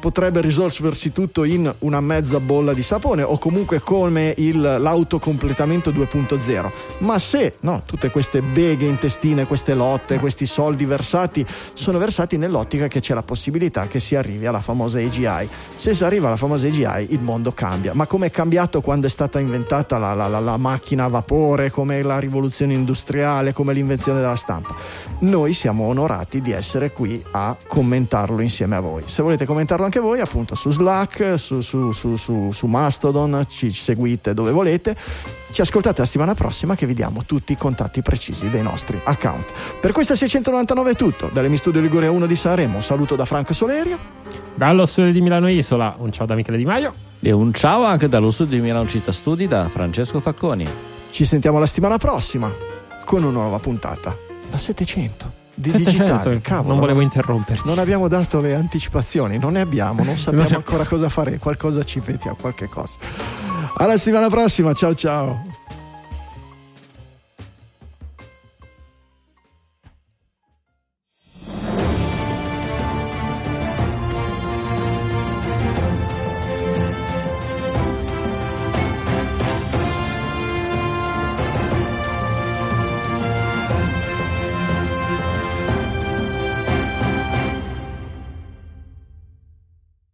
Potrebbe risolversi tutto in una mezza bolla di sapone o comunque come il, l'autocompletamento 2.0. Ma se no, tutte queste beghe intestine, queste lotte, questi soldi versati sono versati nell'ottica che c'è la possibilità che si arrivi alla famosa AGI. Se si arriva alla famosa AGI il mondo cambia. Ma come è cambiato quando è stata inventata la, la- la- la macchina a vapore, come la rivoluzione industriale, come l'invenzione della stampa? Noi siamo onorati di essere qui a commentarlo insieme a voi. Se volete commentarlo anche voi, appunto su Slack, su, su- su- su- su Mastodon, ci, ci seguite dove volete. Ci ascoltate la settimana prossima che vi diamo tutti i contatti precisi dei nostri account. Per questa 699 è tutto. Dalle Mi Studio Liguria 1 di Sanremo, un saluto da Franco Solerio. Dallo studio di Milano Isola, un ciao da Michele Di Maio. E un ciao anche dallo studio di Milano Città Studi da Francesco Facconi. Ci sentiamo la settimana prossima con una nuova puntata. La 700 di 700, digitale. Cavolo, non volevo interromperti. Non abbiamo dato le anticipazioni, non ne abbiamo, non [laughs] sappiamo ancora cosa fare. Qualcosa ci mettiamo, qualche cosa. Alla settimana prossima, ciao ciao.